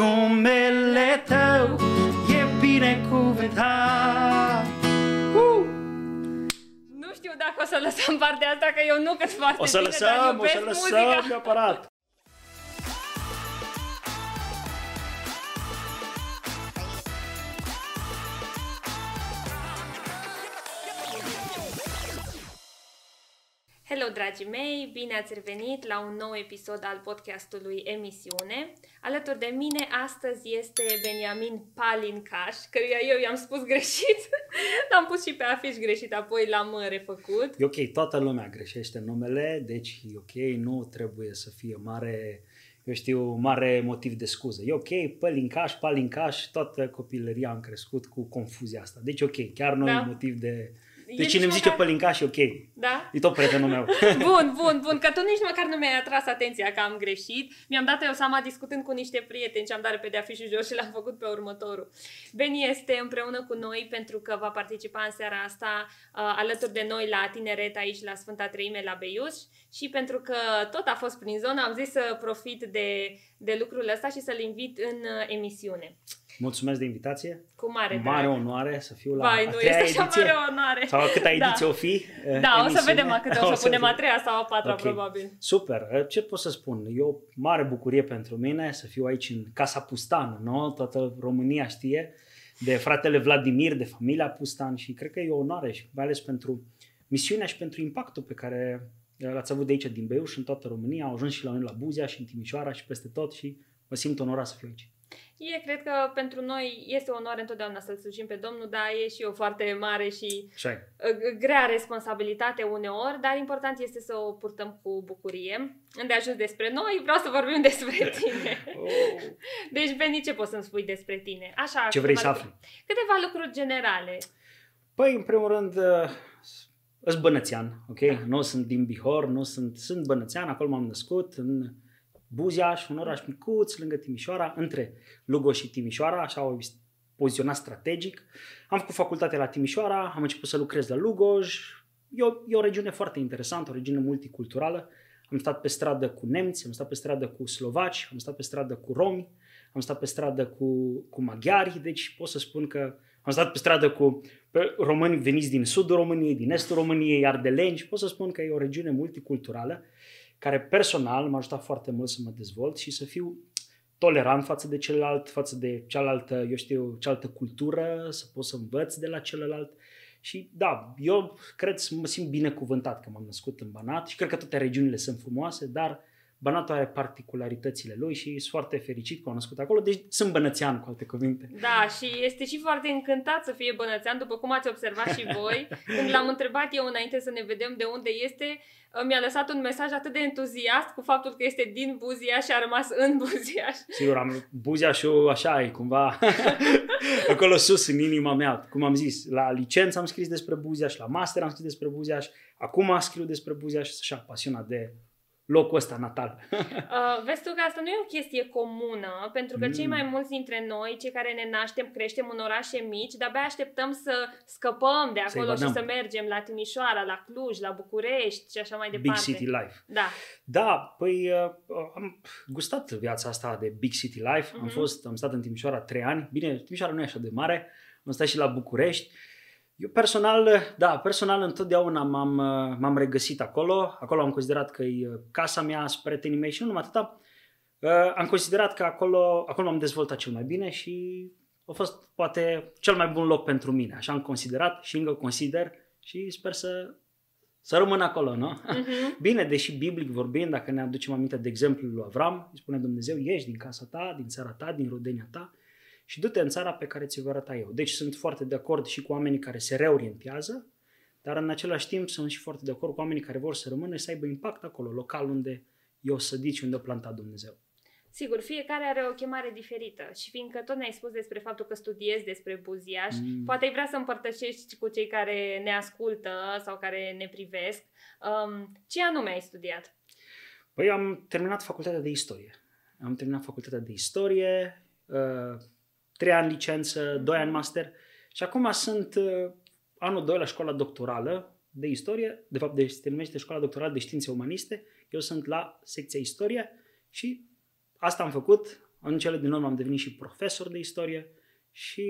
Numele tău e binecuvântat. Uh! Nu știu dacă o să lăsăm partea asta, că eu nu cât foarte O să bine, dar lăsăm, o iubesc să lăsăm muzica. neapărat. Hello, dragii mei! Bine ați revenit la un nou episod al podcastului Emisiune. Alături de mine astăzi este Beniamin Palincaș, căruia eu i-am spus greșit. L-am pus și pe afiș greșit, apoi l-am uh, refăcut. E ok, toată lumea greșește numele, deci e ok, nu trebuie să fie mare, eu știu, mare motiv de scuză. E ok, pălincaș, palincaș, toată copilăria am crescut cu confuzia asta. Deci ok, chiar nu Da. e motiv de... E Deci cine îmi nici zice măcar- pălincaș e ok. Da? E tot prietenul meu. Bun, bun, bun, că tu nici măcar nu mi-ai atras atenția că am greșit. Mi-am dat eu seama discutând cu niște prieteni și am dat repede afișul jos și l-am făcut pe următorul. Beni este împreună cu noi pentru că va participa în seara asta uh, alături de noi la tineret aici la Sfânta Treime la Beiuș și pentru că tot a fost prin zonă, am zis să profit de, de lucrul ăsta și să-l invit în uh, emisiune. Mulțumesc de invitație. Cu mare, Mare drag. onoare să fiu la Vai, a nu treia este așa ediție. mare onoare. Sau câta ediție Da. o fi? eh, Da, o să emisiune? vedem a câte o să punem, a vedem. treia sau a patra Ok. probabil. Super. Eh, Ce pot să spun? E o mare bucurie pentru mine să fiu aici în Casa Pustan, nu? Toată România știe de fratele Vladimir, de familia Pustan și cred că e o onoare și mai ales pentru misiunea și pentru impactul pe care l-ați avut de aici din Beiuș în toată România. Au ajuns și la noi la Buzia și în Timișoara și peste tot și mă simt onorat să fiu aici. E, cred că pentru noi este o onoare întotdeauna să-L slujim pe Domnul, dar e și o foarte mare și Așa e. uh, grea responsabilitate uneori, dar important este să o purtăm cu bucurie. Unde ajuns despre noi, vreau să vorbim despre tine. Oh. Deci, Beni, ce poți să-mi spui despre tine? Așa, Ce vrei să câteva afli? lucruri- Câteva lucruri generale. Păi, în primul rând, uh, sunt bănățean, ok? Da. Nu sunt din Bihor, nu sunt, sunt bănățean, acolo m-am născut, în Buziaș, un oraș micuț, lângă Timișoara, între Lugoj și Timișoara, așa au poziționat strategic. Am făcut facultate la Timișoara, am început să lucrez la Lugoj. E o, e o regiune foarte interesantă, o regiune multiculturală. Am stat pe stradă cu nemți, am stat pe stradă cu slovaci, am stat pe stradă cu romi, am stat pe stradă cu, cu maghiari, deci pot să spun că am stat pe stradă cu pe români veniți din sudul României, din estul României, ardeleni și pot să spun că e o regiune multiculturală care personal m-a ajutat foarte mult să mă dezvolt și să fiu tolerant față de celălalt, față de cealaltă, eu știu, cealaltă cultură, să pot să învăț de la celălalt. Și da, eu cred să mă simt binecuvântat că m-am născut în Banat și cred că toate regiunile sunt frumoase, dar Banatul are particularitățile lui și sunt foarte fericit că am născut acolo, deci sunt bănățean, cu alte cuvinte. Da, și este și foarte încântat să fie bănățean, după cum ați observat și voi. Când l-am întrebat eu înainte să ne vedem de unde este, uh, mi-a lăsat un mesaj atât de entuziast cu faptul că este din Buziaș și a rămas în Buziaș. Sigur, am Buziașul așa e, cumva, acolo sus, în inima mea. Cum am zis, la licență am scris despre Buziaș, la master am scris despre Buziaș, acum scriu despre Buziaș și așa, pasionat de locul ăsta natal. Uh, vezi tu că asta nu e o chestie comună, pentru că Mm. cei mai mulți dintre noi, cei care ne naștem, creștem în orașe mici, de-abia așteptăm să scăpăm de Să acolo și evadăm. să mergem la Timișoara, la Cluj, la București și așa mai Big departe. City Life. Da. Da, păi uh, am gustat viața asta de Big City Life. Am Mhm. fost, am stat în Timișoara trei ani. Bine, Timișoara nu e așa de mare. Am stat și la București. Eu personal, da, personal întotdeauna m-am, uh, m-am regăsit acolo. Acolo am considerat că e uh, casa mea, sunt prietenii mei și nu numai atâta. Uh, Am considerat că acolo, acolo m-am dezvoltat cel mai bine și a fost poate cel mai bun loc pentru mine. Așa am considerat și încă consider și sper să, să rămân acolo, nu? Mhm. Bine, deși biblic vorbind, dacă ne aducem aminte de exemplul lui Avram, îi spune Dumnezeu, ieși din casa ta, din țara ta, din rodenia ta și du-te în țara pe care ți-o voi arăta eu. Deci sunt foarte de acord și cu oamenii care se reorientează, dar în același timp sunt și foarte de acord cu oamenii care vor să rămână și să aibă impact acolo, local unde eu sădit și unde a plantat Dumnezeu. Sigur, fiecare are o chemare diferită și fiindcă tot ne-ai spus despre faptul că studiezi despre Buziaș, Mm. poate ai vrea să împărtășești cu cei care ne ascultă sau care ne privesc. Um, ce anume ai studiat? Păi am terminat facultatea de istorie. Am terminat facultatea de istorie, uh, trei ani licență, doi ani master și acum sunt uh, anul 2 la școala doctorală de istorie, de fapt de, se numește școala doctorală de științe umaniste. Eu sunt la secția istorie și asta am făcut. în cele din urmă am devenit și profesor de istorie și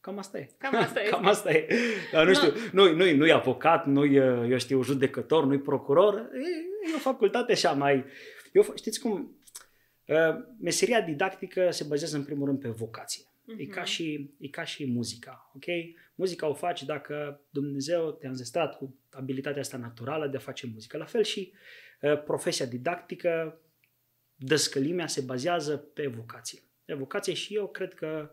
Cam asta e. Cam asta e. Cam asta e. Dar nu știu, nu, nu, nu e avocat, nu e, eu știu, judecător, nu e procuror. E, e o facultate așa mai... Eu, știți cum? Uh, meseria didactică se bazează în primul rând pe vocație. Uh-huh. E, ca mhm. și, e ca și muzica, ok? Muzica o faci dacă Dumnezeu te-a înzestrat cu abilitatea asta naturală de a face muzică. La fel și uh, profesia didactică, dăscălimea se bazează pe vocație. Pe vocație și eu cred că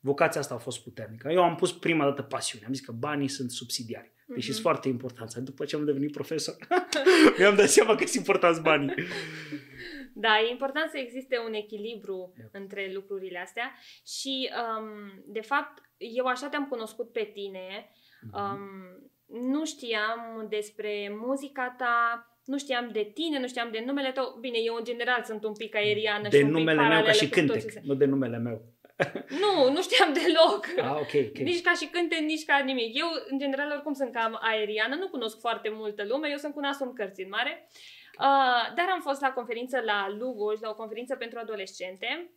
vocația asta a fost puternică. Eu am pus prima dată pasiune. Am zis că banii sunt subsidiari. Deci uh-huh. sunt foarte importanți. După ce am devenit profesor, mi-am dat seama că sunt importanți banii. Da, e important să existe un echilibru yep. între lucrurile astea și, um, de fapt, eu așa te-am cunoscut pe tine. Uh-huh. Um, nu știam despre muzica ta, nu știam de tine, nu știam de numele tău. Bine, eu în general sunt un pic aeriană de și un numele pic meu ca și cântec, nu de numele meu. nu, nu știam deloc. Ah, okay, okay. Nici ca și cânte, nici ca nimic. Eu, în general, oricum sunt cam aeriană, nu cunosc foarte multă lume, eu sunt cu nasul în cărți în mare. Uh, dar am fost la conferință la Lugoj, la o conferință pentru adolescente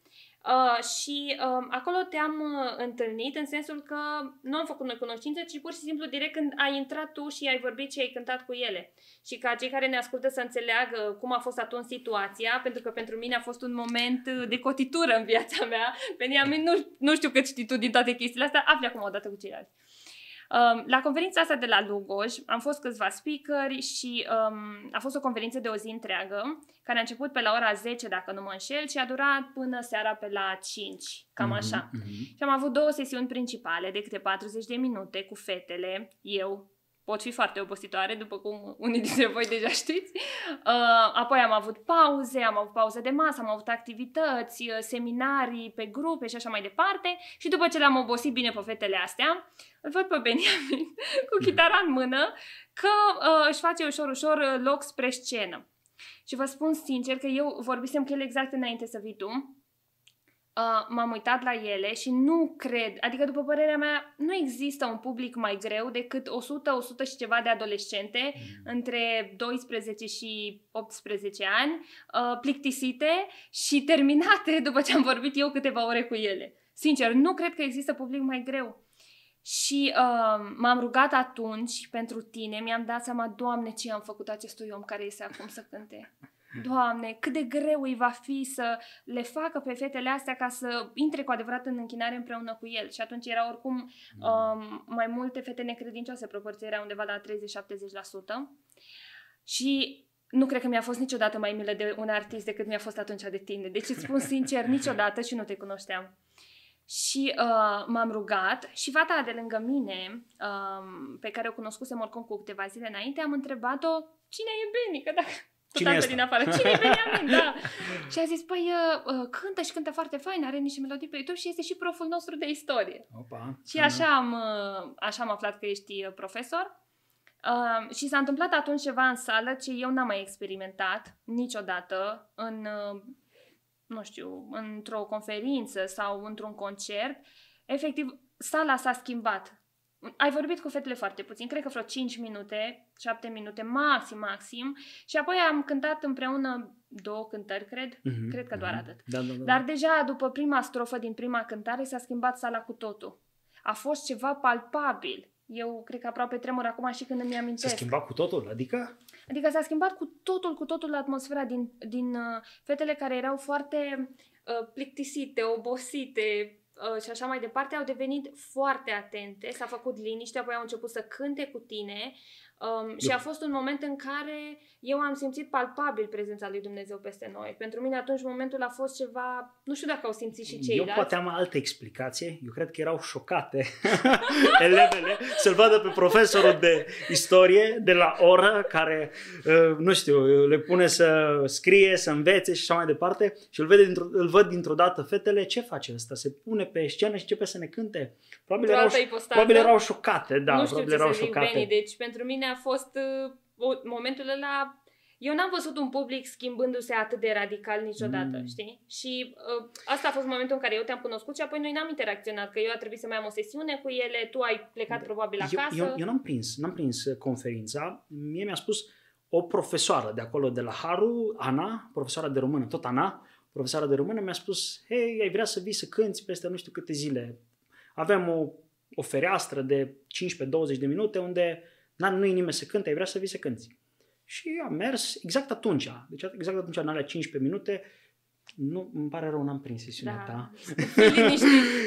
Uh, și uh, acolo te-am uh, întâlnit în sensul că nu am făcut noi cunoștință, ci pur și simplu direct când ai intrat tu și ai vorbit și ai cântat cu ele. Și ca cei care ne ascultă să înțeleagă cum a fost atunci situația, pentru că pentru mine a fost un moment uh, de cotitură în viața mea. Beniamin, nu, nu știu cât știi tu din toate chestiile astea, afli acum o dată cu ceilalți. Um, la conferința asta de la Lugoj am fost câțiva speakeri și um, a fost o conferință de o zi întreagă, care a început pe la ora 10, dacă nu mă înșel, și a durat până seara pe la 5, cam mm-hmm, așa. Mm-hmm. Și am avut două sesiuni principale de câte 40 de minute cu fetele, eu, pot fi foarte obositoare, după cum unii dintre voi deja știți. Uh, apoi am avut pauze, am avut pauze de masă, am avut activități, uh, seminarii pe grupe și așa mai departe. Și după ce le-am obosit bine pe fetele astea, îl văd pe Benjamin cu chitara în mână că uh, își face ușor, ușor uh, loc spre scenă. Și vă spun sincer că eu vorbisem cu el exact înainte să vii tu uh, m-am uitat la ele și nu cred, adică după părerea mea, nu există un public mai greu decât 100, 100 și ceva de adolescente mm. între 12 și 18 ani, uh, plictisite și terminate după ce am vorbit eu câteva ore cu ele. Sincer, nu cred că există public mai greu. Și uh, m-am rugat atunci pentru tine, mi-am dat seama, Doamne, ce am făcut acestui om care este acum să cânte. Doamne, cât de greu îi va fi să le facă pe fetele astea ca să intre cu adevărat în închinare împreună cu el. Și atunci era oricum um, mai multe fete necredincioase, proporția era undeva la 30-70%. Și nu cred că mi-a fost niciodată mai milă de un artist decât mi-a fost atunci de tine. Deci îți spun sincer, niciodată și nu te cunoșteam. Și uh, m-am rugat și fata de lângă mine, um, pe care o cunoscusem oricum cu câteva zile înainte, am întrebat-o cine e Beni, că dacă Cine tată din afară. Cine e Beniamin? Da. și a zis, păi, uh, uh, cântă și cântă foarte fain, are niște melodii pe YouTube și este și proful nostru de istorie. Opa, și așa am, uh, așa am aflat că ești uh, profesor. Uh, și s-a întâmplat atunci ceva în sală ce eu n-am mai experimentat niciodată în, uh, nu știu, într-o conferință sau într-un concert. Efectiv, sala s-a schimbat ai vorbit cu fetele foarte puțin, cred că vreo 5 minute, 7 minute, maxim, maxim. Și apoi am cântat împreună două cântări, cred. Mm-hmm, cred că doar mm-hmm. atât. Da, da, da. Dar deja după prima strofă din prima cântare s-a schimbat sala cu totul. A fost ceva palpabil. Eu cred că aproape tremur acum și când îmi amintesc. S-a schimbat cu totul? Adică? Adică s-a schimbat cu totul, cu totul atmosfera din, din uh, fetele care erau foarte uh, plictisite, obosite, Uh, și așa mai departe, au devenit foarte atente, s-a făcut liniște, apoi au început să cânte cu tine Um, și a fost un moment în care eu am simțit palpabil prezența lui Dumnezeu peste noi. Pentru mine atunci momentul a fost ceva, nu știu dacă au simțit și ceilalți. Eu poate am altă explicație. Eu cred că erau șocate elevele să-l vadă pe profesorul de istorie de la oră care, uh, nu știu, le pune să scrie, să învețe și așa mai departe și îl, vede dintr-o, îl văd dintr-o dată fetele, ce face ăsta? Se pune pe scenă și începe să ne cânte. Probabil, erau, probabil erau șocate, da, nu știu probabil ce erau să șocate. Beni, deci pentru mine a fost uh, momentul ăla eu n-am văzut un public schimbându-se atât de radical niciodată, mm. știi? Și uh, asta a fost momentul în care eu te-am cunoscut și apoi noi n-am interacționat, că eu a trebuit să mai am o sesiune cu ele, tu ai plecat probabil acasă. Eu, eu, eu n-am prins, n-am prins uh, conferința. Mie mi-a spus o profesoară de acolo, de la Haru, Ana, profesoara de română, tot Ana, profesoara de română mi-a spus, hei, ai vrea să vii să cânti peste nu știu câte zile. Avem o, o fereastră de 15-20 de minute unde nu e nimeni să cânte, ai vrea să vii să cânti. Și am mers exact atunci, deci exact atunci, în alea 15 minute, nu, îmi pare rău, n-am prins sesiunea da. ta.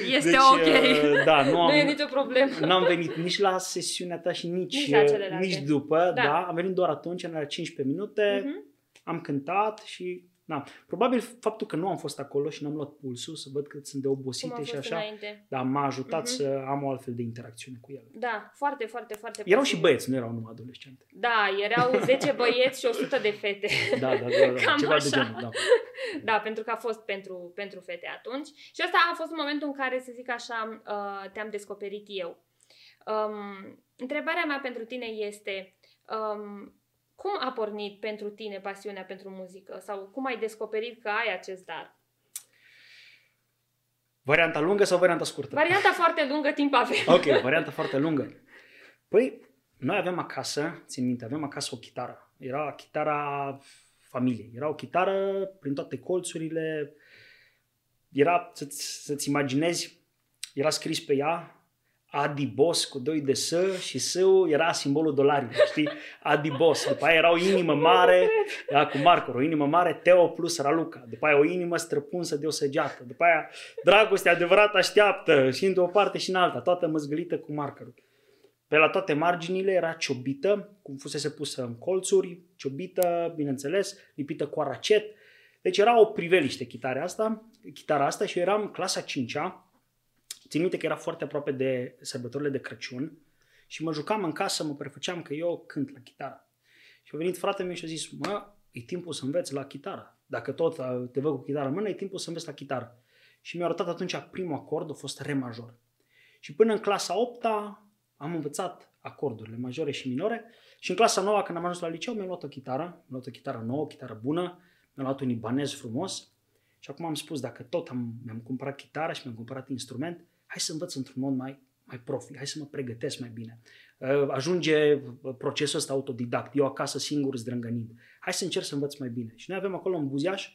este deci, ok. Uh, da, nu, am, nu e nicio problemă. N-am venit nici la sesiunea ta și nici, nici, uh, nici după. Da. da. am venit doar atunci, în alea 15 minute, uh-huh. am cântat și da. Probabil faptul că nu am fost acolo și n-am luat pulsul să văd cât sunt de obosite și așa, înainte? da, m-a ajutat uh-huh. să am o altfel de interacțiune cu el. Da, foarte, foarte, foarte Erau posibil. și băieți, nu erau numai adolescente. Da, erau 10 băieți și 100 de fete. Da, da, da, da Cam ceva așa. de genul, da. da, pentru că a fost pentru, pentru fete atunci. Și asta a fost momentul în care, să zic așa, uh, te-am descoperit eu. Um, întrebarea mea pentru tine este... Um, cum a pornit pentru tine pasiunea pentru muzică? Sau cum ai descoperit că ai acest dar? Varianta lungă sau varianta scurtă? Varianta foarte lungă, timp avem. Ok, varianta foarte lungă. Păi, noi avem acasă, țin minte, avem acasă o chitară. Era chitara familiei. Era o chitară prin toate colțurile. Era, să-ți, să-ți imaginezi, era scris pe ea Adibos cu doi de S și S era simbolul dolariului, știi? Adibos. După aia era o inimă mare, era cu marcor, o inimă mare, Teo plus Raluca. După aia o inimă străpunsă de o săgeată. După aia dragoste adevărat așteaptă și în o parte și în alta, toată măzgălită cu markerul. Pe la toate marginile era ciobită, cum fusese pusă în colțuri, ciobită, bineînțeles, lipită cu aracet. Deci era o priveliște chitara asta, chitara asta și eram clasa 5-a, Țin minte că era foarte aproape de sărbătorile de Crăciun și mă jucam în casă, mă prefăceam că eu cânt la chitară. Și a venit fratele meu și a zis, mă, e timpul să înveți la chitară. Dacă tot te văd cu chitară în mână, e timpul să înveți la chitară. Și mi-a arătat atunci primul acord, a fost re major. Și până în clasa 8 am învățat acordurile majore și minore și în clasa 9 când am ajuns la liceu mi-am luat o chitară, mi-am luat o chitară nouă, o chitară bună, mi-am luat un ibanez frumos și acum am spus dacă tot am, mi-am cumpărat chitară și mi-am cumpărat instrument, hai să învăț într-un mod mai, mai profi, hai să mă pregătesc mai bine. Uh, ajunge uh, procesul ăsta autodidact, eu acasă singur zdrângănind. Hai să încerc să învăț mai bine. Și noi avem acolo un Buziaș,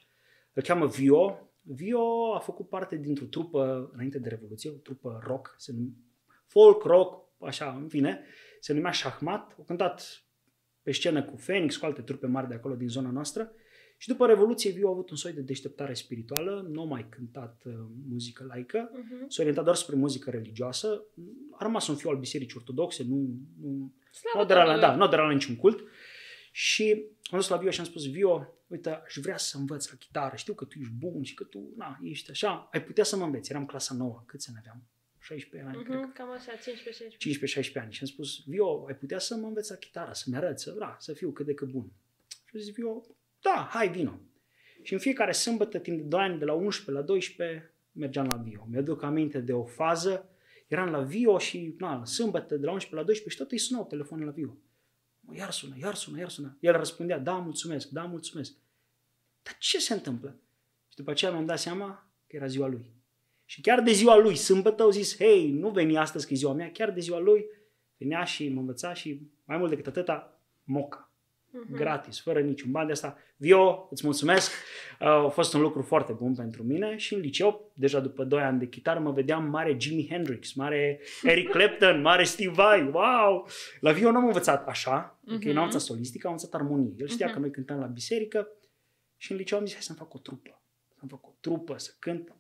îl cheamă Vio. Vio a făcut parte dintr-o trupă, înainte de Revoluție, o trupă rock, se nume, folk rock, așa, în fine, se numea Shahmat. O cântat pe scenă cu Phoenix, cu alte trupe mari de acolo din zona noastră și după Revoluție Viu a avut un soi de deșteptare spirituală, nu a mai cântat uh, muzică laică, uh-huh. s-a orientat doar spre muzică religioasă, a rămas un fiu al bisericii ortodoxe, nu, nu, nu aderat la, da, nu la niciun cult. Și am dus la Vio și am spus, Vio, uite, aș vrea să învăț la chitară, știu că tu ești bun și că tu, na, ești așa, ai putea să mă înveți. Eram clasa nouă, câți ani aveam? 16 ani, uh-huh, cred. Cam așa, 15-16. 15-16 ani. Și am spus, Vio, ai putea să mă înveți la chitară, să-mi arăți, să, da, să fiu cât de cât bun. Și am zis, Vio, da, hai, vino. Și în fiecare sâmbătă, timp de 2 ani, de la 11 la 12, mergeam la Vio. Mi-aduc aminte de o fază, eram la Vio și, na, sâmbătă, de la 11 la 12 și tot îi sunau telefonul la Vio. Mă, iar sună, iar sună, iar sună. El răspundea, da, mulțumesc, da, mulțumesc. Dar ce se întâmplă? Și după aceea mi-am dat seama că era ziua lui. Și chiar de ziua lui, sâmbătă, au zis, hei, nu veni astăzi că e ziua mea, chiar de ziua lui, venea și mă învăța și mai mult decât atâta, moca uh-huh. gratis, fără niciun bani de asta. Vio, îți mulțumesc, uh, a fost un lucru foarte bun pentru mine și în liceu, deja după 2 ani de chitară, mă vedeam mare Jimi Hendrix, mare Eric Clapton, mare Steve Vai, wow! La Vio nu am învățat așa, uh-huh. că n-am învățat solistică, am învățat armonie. El știa uh-huh. că noi cântăm la biserică și în liceu am zis, hai să-mi fac o trupă, să-mi fac o trupă, să cânt.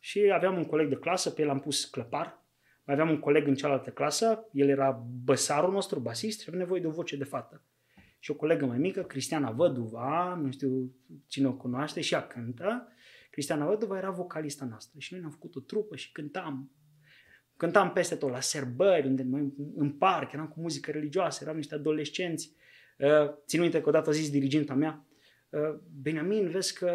Și aveam un coleg de clasă, pe el am pus clăpar, mai aveam un coleg în cealaltă clasă, el era băsarul nostru, basist, și avea nevoie de o voce de fată și o colegă mai mică, Cristiana Văduva, nu știu cine o cunoaște, și ea cântă. Cristiana Văduva era vocalista noastră și noi ne-am făcut o trupă și cântam. Cântam peste tot, la serbări, unde noi în parc, eram cu muzică religioasă, eram niște adolescenți. Uh, țin minte că odată a zis diriginta mea, uh, Beniamin, vezi că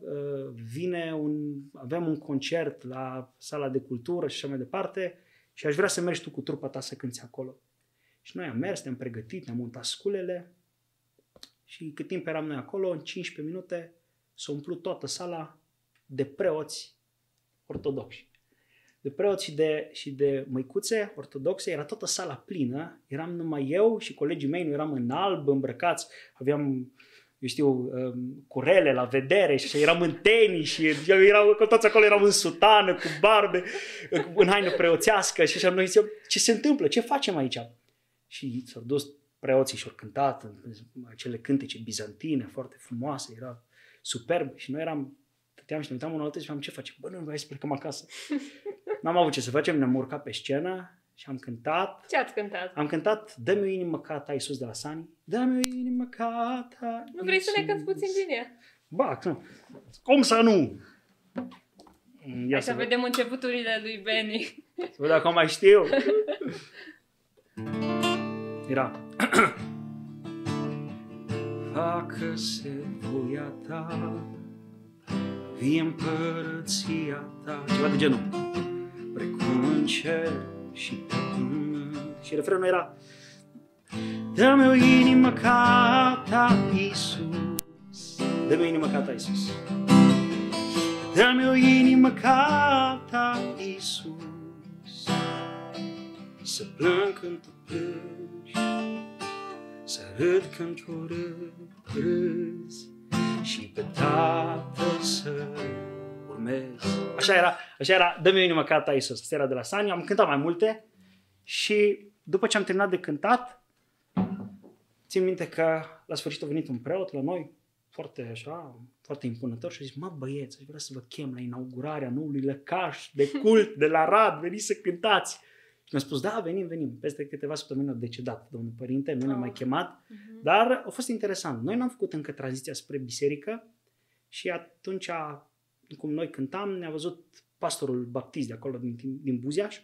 uh, vine un, avem un concert la sala de cultură și așa mai departe și aș vrea să mergi tu cu trupa ta să cânti acolo. Și noi am mers, ne-am pregătit, ne-am montat sculele și cât timp eram noi acolo, în 15 minute s-a umplut toată sala de preoți ortodoxi. De preoți și de, și de măicuțe ortodoxe, era toată sala plină, eram numai eu și colegii mei, nu eram în alb, îmbrăcați, aveam eu știu, um, curele la vedere și așa, eram în tenis și eu erau, că toți acolo eram în sutană, cu barbe, în haină preoțească și așa, noi ziceam, ce se întâmplă, ce facem aici? Și s-au dus preoții și-au cântat acele cântece bizantine foarte frumoase, era superb și noi eram, stăteam și ne uitam unul altul și ziceam, ce facem? Bă, nu, hai să plecăm acasă. N-am avut ce să facem, ne-am urcat pe scenă și am cântat. Ce ați cântat? Am cântat Dă-mi o inimă ca ta, Iisus de la Sani. Dă-mi o inimă ca ta, Nu vrei să ne cânti Iisus. puțin din ea? Ba, nu. Cum să nu? Ia Hai să să văd. vedem începuturile lui Benny. Să văd dacă o mai știu. Era. Facă-se voia ta, vie împărăția ta. Ceva de genul. Precum în cer și pe pământ. Și refrenul era Dă-mi o inimă ca ta, Iisus. Dă-mi o inimă ca ta, Iisus. Dă-mi o inimă ca ta, Iisus. Să plâng când tu plângi, să râd când tu râ- râzi și pe Tatăl să urmezi. Așa era, așa era, dă-mi o inimă ca ta, Iisus. Asta era de la Sani, am cântat mai multe și după ce am terminat de cântat, țin minte că la sfârșit a venit un preot la noi, foarte așa, foarte impunător și a zis, mă băieți, aș vrea să vă chem la inaugurarea noului lăcaș de cult de la Rad, veniți să cântați. Și mi-a spus, da, venim, venim. Peste câteva săptămâni a decedat domnul părinte, nu ne-a Oh. mai chemat, Mhm. dar a fost interesant. Noi n-am făcut încă tranziția spre biserică și atunci, cum noi cântam, ne-a văzut pastorul baptist de acolo, din, din Buziaș,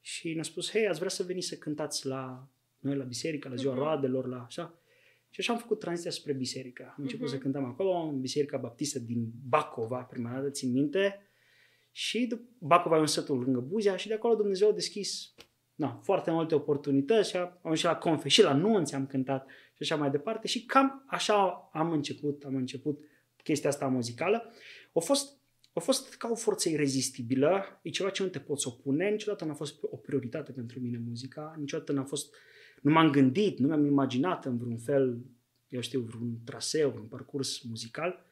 și ne-a spus, hei, ați vrea să veniți să cântați la noi la biserică, la ziua Mhm. roadelor, la așa. Și așa am făcut tranziția spre biserică. Am început Mhm. să cântăm acolo, în biserica baptistă din Bacova, prima dată, țin minte. Și dup- Bacova e un sătul lângă Buzia și de acolo Dumnezeu a deschis na, foarte multe oportunități și am am și la confe, și la nunți am cântat și așa mai departe și cam așa am început, am început chestia asta muzicală. A fost, a fost ca o forță irezistibilă, e ceva ce nu te poți opune, niciodată n-a fost o prioritate pentru mine muzica, niciodată n-a fost, nu m-am gândit, nu mi-am imaginat în vreun fel, eu știu, vreun traseu, vreun parcurs muzical.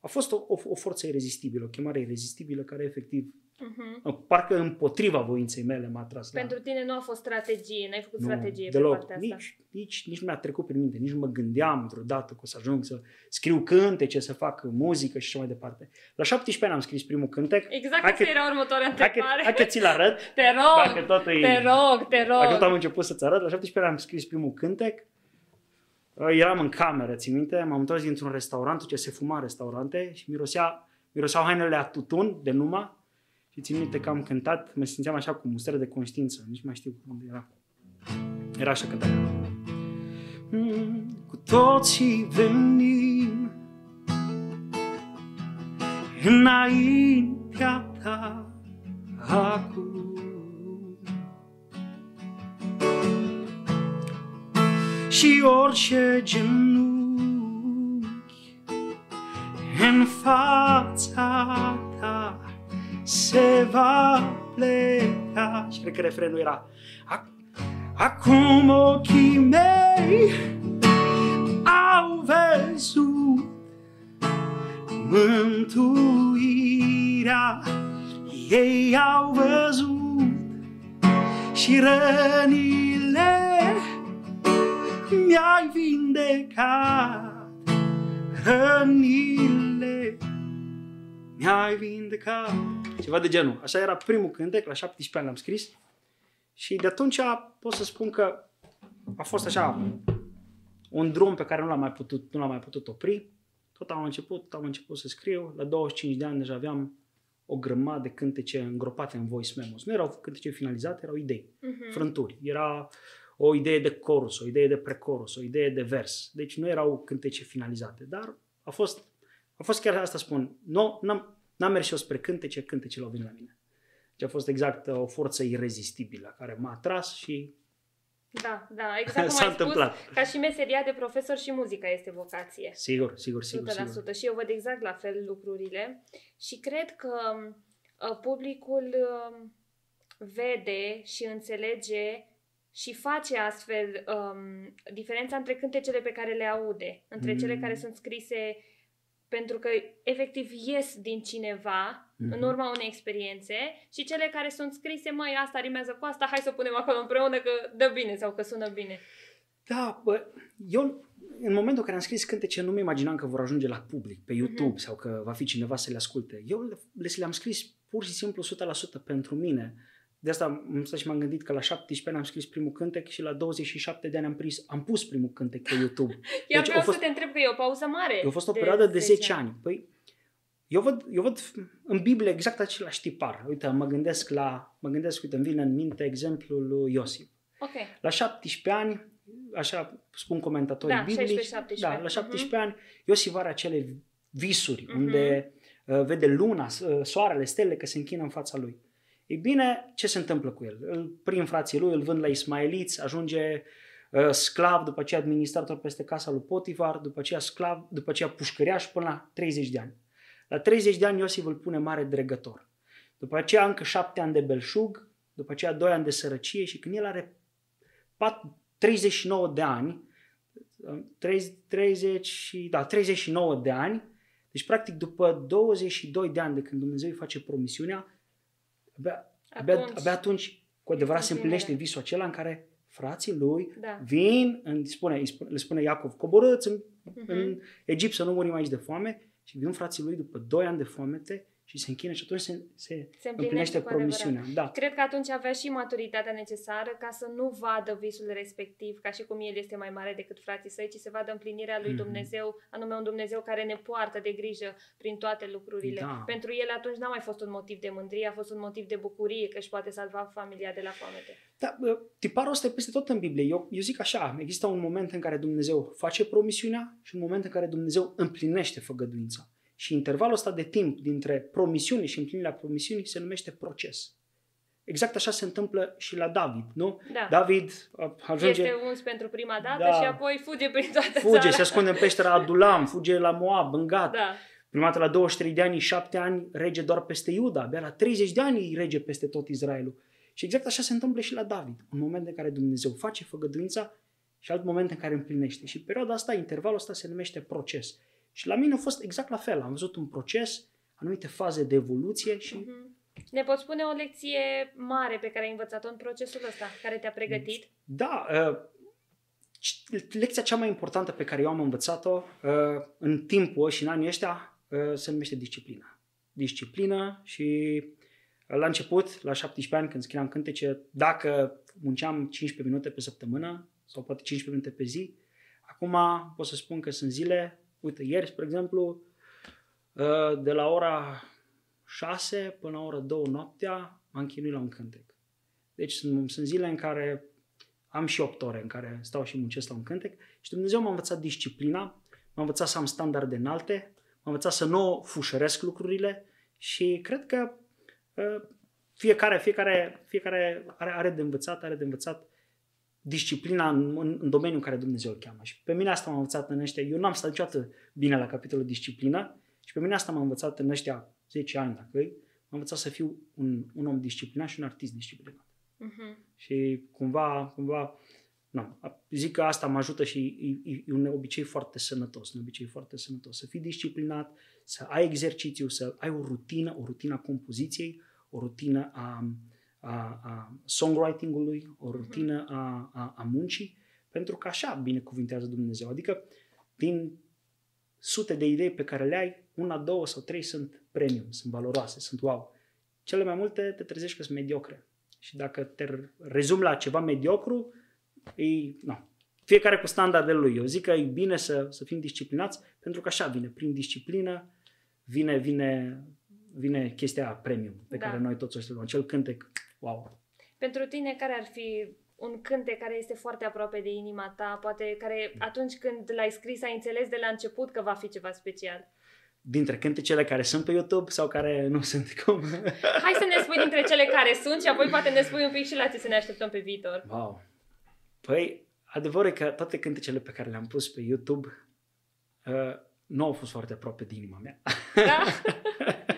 A fost o, o, o forță irezistibilă, o chemare irezistibilă care efectiv, Mhm. parcă împotriva voinței mele m-a tras. la- Pentru tine nu a fost strategie, n-ai făcut nu, strategie pe deloc. partea asta. Nici, nici, nici nu mi-a trecut prin minte, nici nu mă gândeam vreodată că o să ajung să scriu cântece, să fac muzică și așa mai departe. La 17 ani am scris primul cântec. Exact Hai asta că- era următoarea Hai că, întrebare. hai că ți-l arăt. Te rog, Dacă tot e... te rog, te Dacă tot am rog. început să-ți arăt, la 17 ani am scris primul cântec. Uh, Eram în cameră, țin minte, m-am întors dintr-un restaurant, ce se fuma în restaurante și mirosea, miroseau hainele a tutun de numa și țin minte că am cântat, mă simțeam așa cu mustră de conștiință, nici mai știu unde era. Era așa cântarea. Mm, cu toții venim înaintea ta acum. Și orice genunchi în fața ta se va pleca. Și cred că refrenul era "Ac- Acum ochii mei au văzut mântuirea ei au văzut și rănile mi-ai vindecat rănile mi-ai vindecat ceva de genul. Așa era primul cântec, la 17 ani l-am scris și de atunci pot să spun că a fost așa un drum pe care nu l-am mai putut, nu l-am mai putut opri. Tot am început, am început să scriu. La 25 de ani deja aveam o grămadă de cântece îngropate în voice memos. Nu erau cântece finalizate, erau idei, Mhm. frânturi. Era o idee de chorus, o idee de precorus, o idee de vers. Deci nu erau cântece finalizate, dar a fost, a fost chiar asta spun. Nu, n-am, n-am mers și eu spre cântece, cântecele au venit la mine. Deci a fost exact uh, o forță irezistibilă care m-a atras și Da, da, exact cum s-a ai spus, întâmplat. ca și meseria de profesor și muzica este vocație. Sigur, sigur, sigur, 100%. sigur. Și eu văd exact la fel lucrurile și cred că uh, publicul uh, vede și înțelege și face astfel um, diferența între cântecele pe care le aude, între mm. cele care sunt scrise pentru că efectiv ies din cineva mm-hmm. în urma unei experiențe și cele care sunt scrise, mai asta rimează cu asta, hai să o punem acolo împreună că dă bine sau că sună bine. Da, bă, eu în momentul în care am scris cântece nu mi imaginam că vor ajunge la public, pe YouTube mm-hmm. sau că va fi cineva să le asculte. Eu le, le-am scris pur și simplu 100% pentru mine. De asta am stat și m-am gândit că la 17 ani am scris primul cântec și la 27 de ani am, pris, am pus primul cântec pe YouTube. Eu deci, vreau fost, să te întreb că e o pauză mare. A fost o perioadă de 10 ani. Păi, eu văd, eu văd în Biblie exact același tipar. Uite, mă gândesc la, mă gândesc, uite, îmi vine în minte exemplul lui Iosif. Okay. La 17 ani, așa spun comentatorii da, biblici, 16, da, la 17 uh-huh. ani, Iosif are acele visuri uh-huh. unde uh, vede luna, uh, soarele, stelele că se închină în fața lui. Ei bine, ce se întâmplă cu el? Îl prin frații lui, îl vând la ismaeliți, ajunge uh, sclav, după aceea administrator peste casa lui Potifar, după aceea sclav, după aceea pușcăriaș până la 30 de ani. La 30 de ani Iosif îl pune mare dregător. După aceea încă 7 ani de belșug, după aceea 2 ani de sărăcie și când el are 39 de ani, 30, da, 39 de ani, deci practic după 22 de ani de când Dumnezeu îi face promisiunea, abia atunci, abia, abia atunci cu adevărat se împlinește visul acela în care frații lui da. vin, în, spune, le spune Iacov, coborâți în, uh-huh. în Egipt să nu murim aici de foame și vin frații lui după 2 ani de foamete și se închină și atunci se, se, se împlinește promisiunea. Da. Cred că atunci avea și maturitatea necesară ca să nu vadă visul respectiv ca și cum el este mai mare decât frații săi, ci să vadă împlinirea lui mm-hmm. Dumnezeu, anume un Dumnezeu care ne poartă de grijă prin toate lucrurile. Da. Pentru el atunci n-a mai fost un motiv de mândrie, a fost un motiv de bucurie că își poate salva familia de la foamete. Da, tiparul ăsta e peste tot în Biblie. Eu, eu zic așa, există un moment în care Dumnezeu face promisiunea și un moment în care Dumnezeu împlinește făgăduința. Și intervalul ăsta de timp dintre promisiune și împlinirea promisiunii se numește proces. Exact așa se întâmplă și la David, nu? Da. David ajunge... Este uns pentru prima dată da. și apoi fuge prin toată Fuge, țara. se ascunde în peștera Adulam, fuge la Moab, în Gat. Da. Prima dată la 23 de ani, 7 ani, rege doar peste Iuda. Abia la 30 de ani rege peste tot Israelul. Și exact așa se întâmplă și la David. Un moment în care Dumnezeu face făgăduința și alt moment în care împlinește. Și perioada asta, intervalul ăsta se numește proces. Și la mine a fost exact la fel. Am văzut un proces, anumite faze de evoluție și... Uh-huh. Ne poți spune o lecție mare pe care ai învățat-o în procesul ăsta, care te-a pregătit? Da, uh, lecția cea mai importantă pe care eu am învățat-o uh, în timpul și în anii ăștia uh, se numește disciplina. Disciplină și la început, la 17 ani, când scriam cântece, dacă munceam 15 minute pe săptămână sau poate 15 minute pe zi, acum pot să spun că sunt zile Uite, ieri, spre exemplu, ă, de la ora 6 până la ora 2 noaptea m-am chinuit la un cântec. Deci sunt, sunt zile în care am și 8 ore în care stau și muncesc la un cântec și Dumnezeu m-a învățat disciplina, m-a învățat să am standarde înalte, m-a învățat să nu fușăresc lucrurile și cred că uh, fiecare, fiecare, fiecare are, are de învățat, are de învățat disciplina în, în, în domeniul în care Dumnezeu îl cheamă. Și pe mine asta m-a învățat în ăștia. Eu n-am stat niciodată bine la capitolul disciplină și pe mine asta m-a învățat în ăștia 10 ani, dacă e, m-a învățat să fiu un, un om disciplinat și un artist disciplinat. Uh-huh. Și cumva, cumva, nu, zic că asta mă ajută și e, e un obicei foarte sănătos, un obicei foarte sănătos. Să fii disciplinat, să ai exercițiu, să ai o rutină, o rutină a compoziției, o rutină a, a, a songwriting-ului, o rutină a, a, a muncii, pentru că așa binecuvintează Dumnezeu. Adică din sute de idei pe care le ai, una, două sau trei sunt premium, sunt valoroase, sunt wow. Cele mai multe te trezești că sunt mediocre. Și dacă te rezumi la ceva mediocru, e, no, fiecare cu standardele lui. Eu zic că e bine să, să fim disciplinați, pentru că așa vine, prin disciplină, vine, vine, vine chestia premium pe da. care noi toți o luăm. Acel cântec Wow! Pentru tine, care ar fi un cântec care este foarte aproape de inima ta, poate care atunci când l-ai scris ai înțeles de la început că va fi ceva special? Dintre cântecele care sunt pe YouTube sau care nu sunt cum? Hai să ne spui dintre cele care sunt și apoi poate ne spui un pic și la ce să ne așteptăm pe viitor. Wow! Păi, adevărul e că toate cântecele pe care le-am pus pe YouTube uh, nu au fost foarte aproape de inima mea. Da?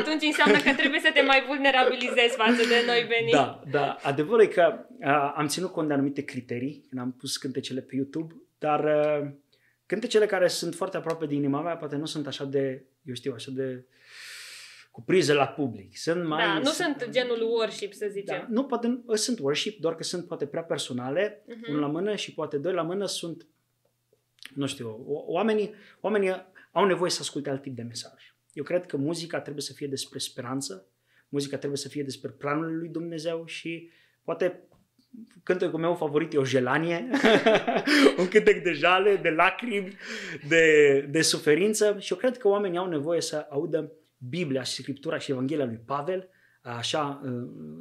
atunci înseamnă că trebuie să te mai vulnerabilizezi față de noi, Beni. Da, da. Adevărul e că uh, am ținut cont de anumite criterii când am pus cântecele pe YouTube, dar uh, cântecele care sunt foarte aproape de inima mea poate nu sunt așa de, eu știu, așa de cu priză la public. Sunt mai... Da, nu sunt genul worship, să zicem. Da, nu, poate sunt worship, doar că sunt poate prea personale, uh-huh. unul la mână și poate doi la mână sunt, nu știu, oamenii, oamenii au nevoie să asculte alt tip de mesaj. Eu cred că muzica trebuie să fie despre speranță, muzica trebuie să fie despre planurile lui Dumnezeu și poate cântecul meu favorit e o jelanie, un cântec de jale, de lacrimi, de, de suferință și eu cred că oamenii au nevoie să audă Biblia și Scriptura și Evanghelia lui Pavel, așa uh,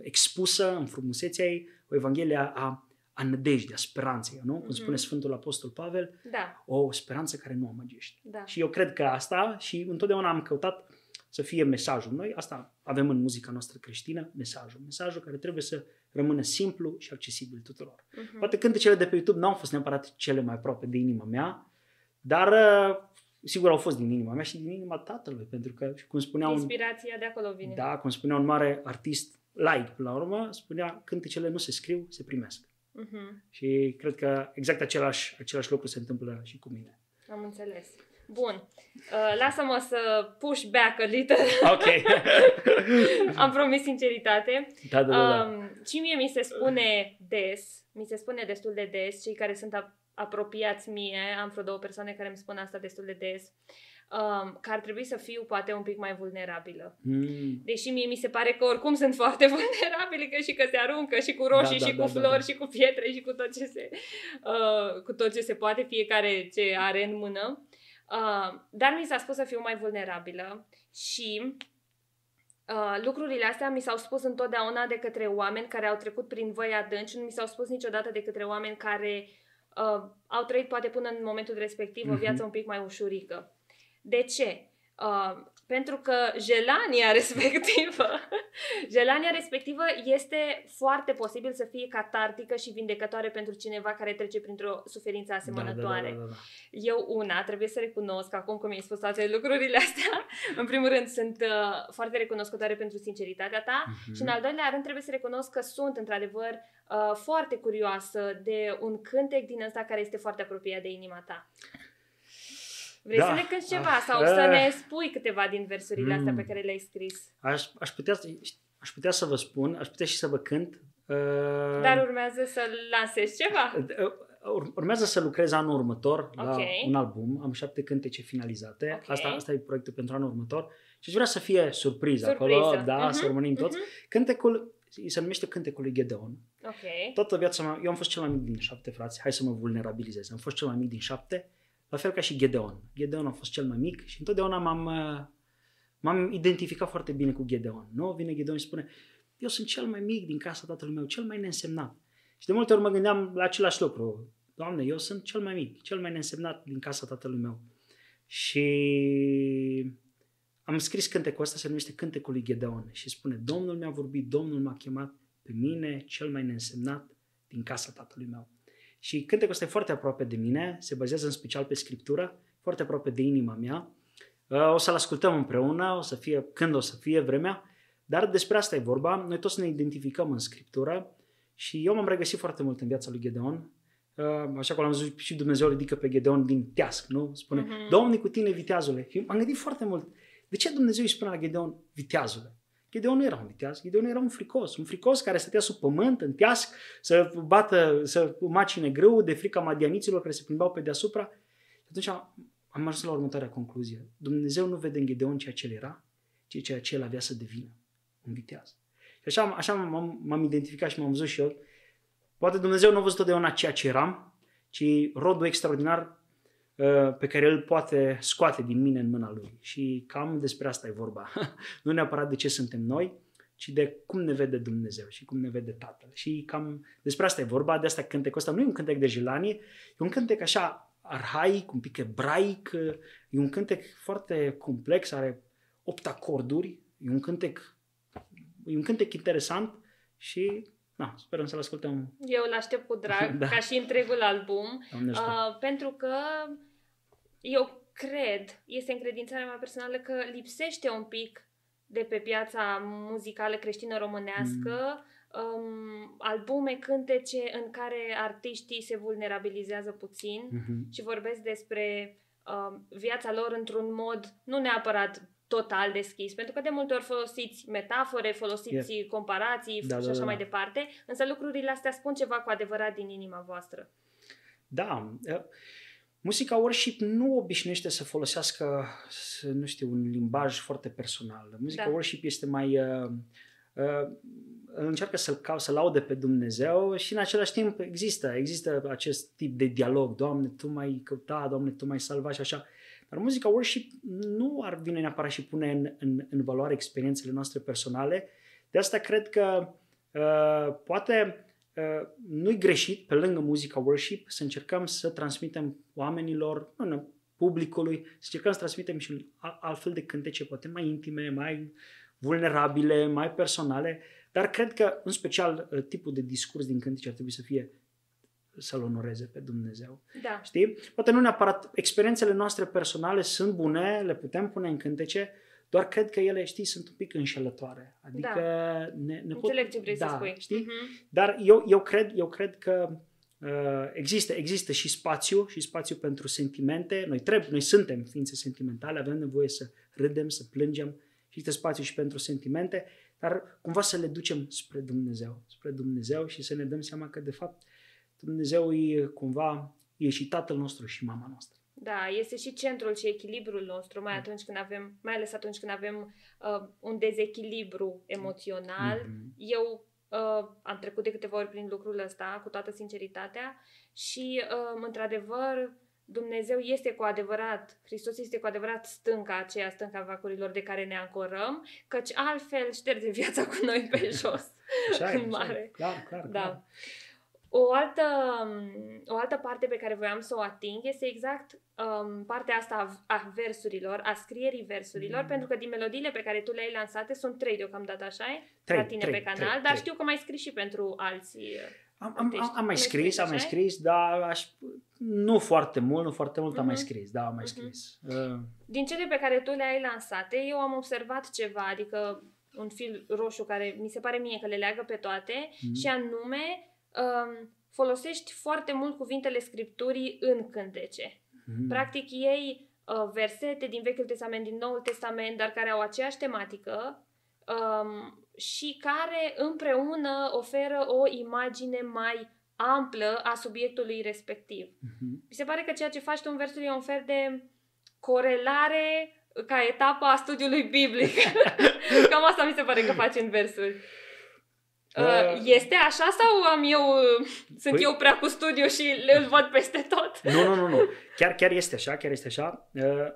expusă în frumusețea ei, o Evanghelie a, a nădejdii, a speranței, nu? Cum spune mhm. Sfântul Apostol Pavel, da. o speranță care nu amăgește. Da. Și eu cred că asta și întotdeauna am căutat să fie mesajul. Noi asta avem în muzica noastră creștină, mesajul. Mesajul care trebuie să rămână simplu și accesibil tuturor. Uh-huh. Poate cântecele de pe YouTube nu au fost neapărat cele mai aproape de inima mea, dar uh, sigur au fost din inima mea și din inima tatălui, pentru că, cum spunea un... Inspirația de acolo vine. Da, cum spunea un mare artist laic, până la urmă, spunea, cântecele nu se scriu, se primesc. Uh-huh. Și cred că exact același, același lucru se întâmplă și cu mine. Am înțeles. Bun. Uh, lasă-mă să push back a little. Ok. Am promis sinceritate. Da, da, da. da. Um, și mie mi se spune des, mi se spune destul de des, cei care sunt apropiați mie, am vreo două persoane care îmi spun asta destul de des, um, că ar trebui să fiu poate un pic mai vulnerabilă. Mm. Deși mie mi se pare că oricum sunt foarte vulnerabile, că și că se aruncă și cu roșii da, da, și da, cu da, flori da, da. și cu pietre și cu tot ce se, uh, cu tot ce se poate, fiecare ce are în mână. Uh, dar mi s-a spus să fiu mai vulnerabilă și Uh, lucrurile astea mi s-au spus întotdeauna de către oameni care au trecut prin voi adânci, nu mi s-au spus niciodată de către oameni care uh, au trăit poate până în momentul respectiv o mhm. viață un pic mai ușurică. De ce? Uh, pentru că gelania respectivă, gelania respectivă este foarte posibil să fie catartică și vindecătoare pentru cineva care trece printr-o suferință asemănătoare. Da, da, da, da, da. Eu una, trebuie să recunosc, acum cum mi-ai spus toate lucrurile astea, în primul rând sunt uh, foarte recunoscătoare pentru sinceritatea ta uh-huh. și în al doilea rând trebuie să recunosc că sunt într-adevăr uh, foarte curioasă de un cântec din ăsta care este foarte apropiat de inima ta. Vrei da. să ne cânti ceva sau uh, să ne spui câteva din versurile mm, astea pe care le-ai scris? Aș, aș, putea, aș putea să vă spun, aș putea și să vă cânt. Uh, Dar urmează să lansezi ceva. Uh, urmează să lucrez anul următor okay. la un album. Am șapte cântece finalizate. Okay. Asta, asta e proiectul pentru anul următor. Și aș vrea să fie surpriză, surpriză. acolo, da, uh-huh. să urmărim toți. Uh-huh. Cântecul se numește Cântecul lui Gedeon. Okay. Toată viața mea, eu am fost cel mai mic din șapte frați, hai să mă vulnerabilizez. Am fost cel mai mic din șapte la fel ca și Gedeon. Gedeon a fost cel mai mic și întotdeauna m-am, uh, m-am identificat foarte bine cu Gedeon. Nu? Vine Gedeon și spune, eu sunt cel mai mic din casa tatălui meu, cel mai neînsemnat. Și de multe ori mă gândeam la același lucru. Doamne, eu sunt cel mai mic, cel mai neînsemnat din casa tatălui meu. Și am scris cântecul ăsta, se numește Cântecul lui Gedeon și spune, Domnul mi-a vorbit, Domnul m-a chemat pe mine, cel mai neînsemnat din casa tatălui meu. Și cântecul ăsta e foarte aproape de mine, se bazează în special pe scriptură, foarte aproape de inima mea. Uh, o să-l ascultăm împreună, o să fie când o să fie vremea, dar despre asta e vorba. Noi toți ne identificăm în scriptură și eu m-am regăsit foarte mult în viața lui Gedeon. Uh, așa cum am zis și Dumnezeu ridică pe Gedeon din teasc, nu? Spune, uh-huh. Domnul cu tine, viteazule. Și m-am gândit foarte mult, de ce Dumnezeu îi spune la Gedeon, viteazule? Gedeon nu era un viteaz, Gedeon era un fricos, un fricos care stătea sub pământ, în teasc, să bată, să macine grâu de frica madianiților care se plimbau pe deasupra. Și atunci am, am ajuns la următoarea concluzie. Dumnezeu nu vede în Gedeon ceea ce el era, ci ceea ce el avea să devină, un viteaz. Și așa, așa m-am, m-am identificat și m-am văzut și eu. Poate Dumnezeu nu a văzut totdeauna ceea ce eram, ci rodul extraordinar Uh, pe care el poate scoate din mine în mâna lui. Și cam despre asta e vorba. nu neapărat de ce suntem noi, ci de cum ne vede Dumnezeu și cum ne vede Tatăl. Și cam despre asta e vorba, de asta cântecul ăsta nu e un cântec de jelanie, e un cântec așa arhaic, un pic ebraic, e un cântec foarte complex, are opt acorduri, e un cântec, e un cântec interesant și Na, sperăm să-l ascultăm. Eu îl aștept cu drag, da. ca și întregul album, uh, pentru că eu cred, este încredințarea mea personală că lipsește un pic de pe piața muzicală creștină românească, um, albume, cântece în care artiștii se vulnerabilizează puțin Mhm. și vorbesc despre um, viața lor într-un mod nu neapărat total deschis, pentru că de multe ori folosiți metafore, folosiți comparații Da, și da, așa da, mai da. departe, însă lucrurile astea spun ceva cu adevărat din inima voastră. Da. uh, Muzica worship nu obișnuiește să folosească, să, nu știu, un limbaj foarte personal. Muzica Da. worship este mai... Uh, uh, încearcă să-l cau, să laude pe Dumnezeu și în același timp există, există acest tip de dialog. Doamne, Tu m-ai căutat, Doamne, Tu m-ai salvat și așa. Dar muzica worship nu ar vine neapărat și pune în, în, în valoare experiențele noastre personale. De asta cred că uh, poate uh, nu-i greșit, pe lângă muzica worship, să încercăm să transmitem oamenilor, nu, nu, publicului, să încercăm să transmitem și a- altfel de cântece, poate mai intime, mai vulnerabile, mai personale, dar cred că, în special, uh, tipul de discurs din cântece ar trebui să fie să-L onoreze pe Dumnezeu. Da. Știi? Poate nu neapărat experiențele noastre personale sunt bune, le putem pune în cântece, doar cred că ele, știi, sunt un pic înșelătoare. Adică ne, ne pot... Înțeleg ce vrei da, să spui. Știi? Mhm. Dar eu, eu, cred, eu cred că uh, există, există și spațiu, și spațiu pentru sentimente. Noi trebuie, noi suntem ființe sentimentale, avem nevoie să râdem, să plângem. Și există spațiu și pentru sentimente, dar cumva să le ducem spre Dumnezeu, spre Dumnezeu și să ne dăm seama că de fapt Dumnezeu e cumva e și tatăl nostru și mama noastră. Da, este și centrul și echilibrul nostru, mai atunci când avem, mai ales atunci când avem uh, un dezechilibru emoțional. Mhm. Eu uh, am trecut de câteva ori prin lucrul ăsta, cu toată sinceritatea, și uh, într-adevăr Dumnezeu este cu adevărat, Hristos este cu adevărat stânca aceea, stânca vacurilor de care ne ancorăm, căci altfel șterge viața cu noi pe jos. Așa e, În așa e. mare. Clar, clar, Da. clar. O altă, o altă parte pe care voiam să o ating este exact um, partea asta a, a versurilor, a scrierii versurilor, Mm. pentru că din melodiile pe care tu le-ai lansate sunt trei deocamdată, așa e? Trei, La tine trei, pe canal, trei, dar trei. știu că mai scrii și pentru alții. Am, am, am, am mai Deci, scris, am mai așa e? scris, dar aș, nu foarte mult, nu foarte mult, am mai Mhm. scris, da, am mai Mhm. scris. Uh, Din cele pe care tu le-ai lansate, eu am observat ceva, adică un fil roșu care mi se pare mie că le leagă pe toate Mhm. și anume um, folosești foarte mult cuvintele Scripturii în cântece. mhm. Practic ei uh, versete din Vechiul Testament, din Noul Testament, dar care au aceeași tematică um, și care împreună oferă o imagine mai amplă a subiectului respectiv. Mhm. Mi se pare că ceea ce faci tu în versuri e un fel de corelare ca etapă a studiului biblic. Cam asta mi se pare că faci în versuri. Uh, Uh, este așa sau am eu, uh, sunt păi- eu prea cu studiu și le văd peste tot? Nu, nu, nu, nu. Chiar, chiar este așa, chiar este așa. Uh,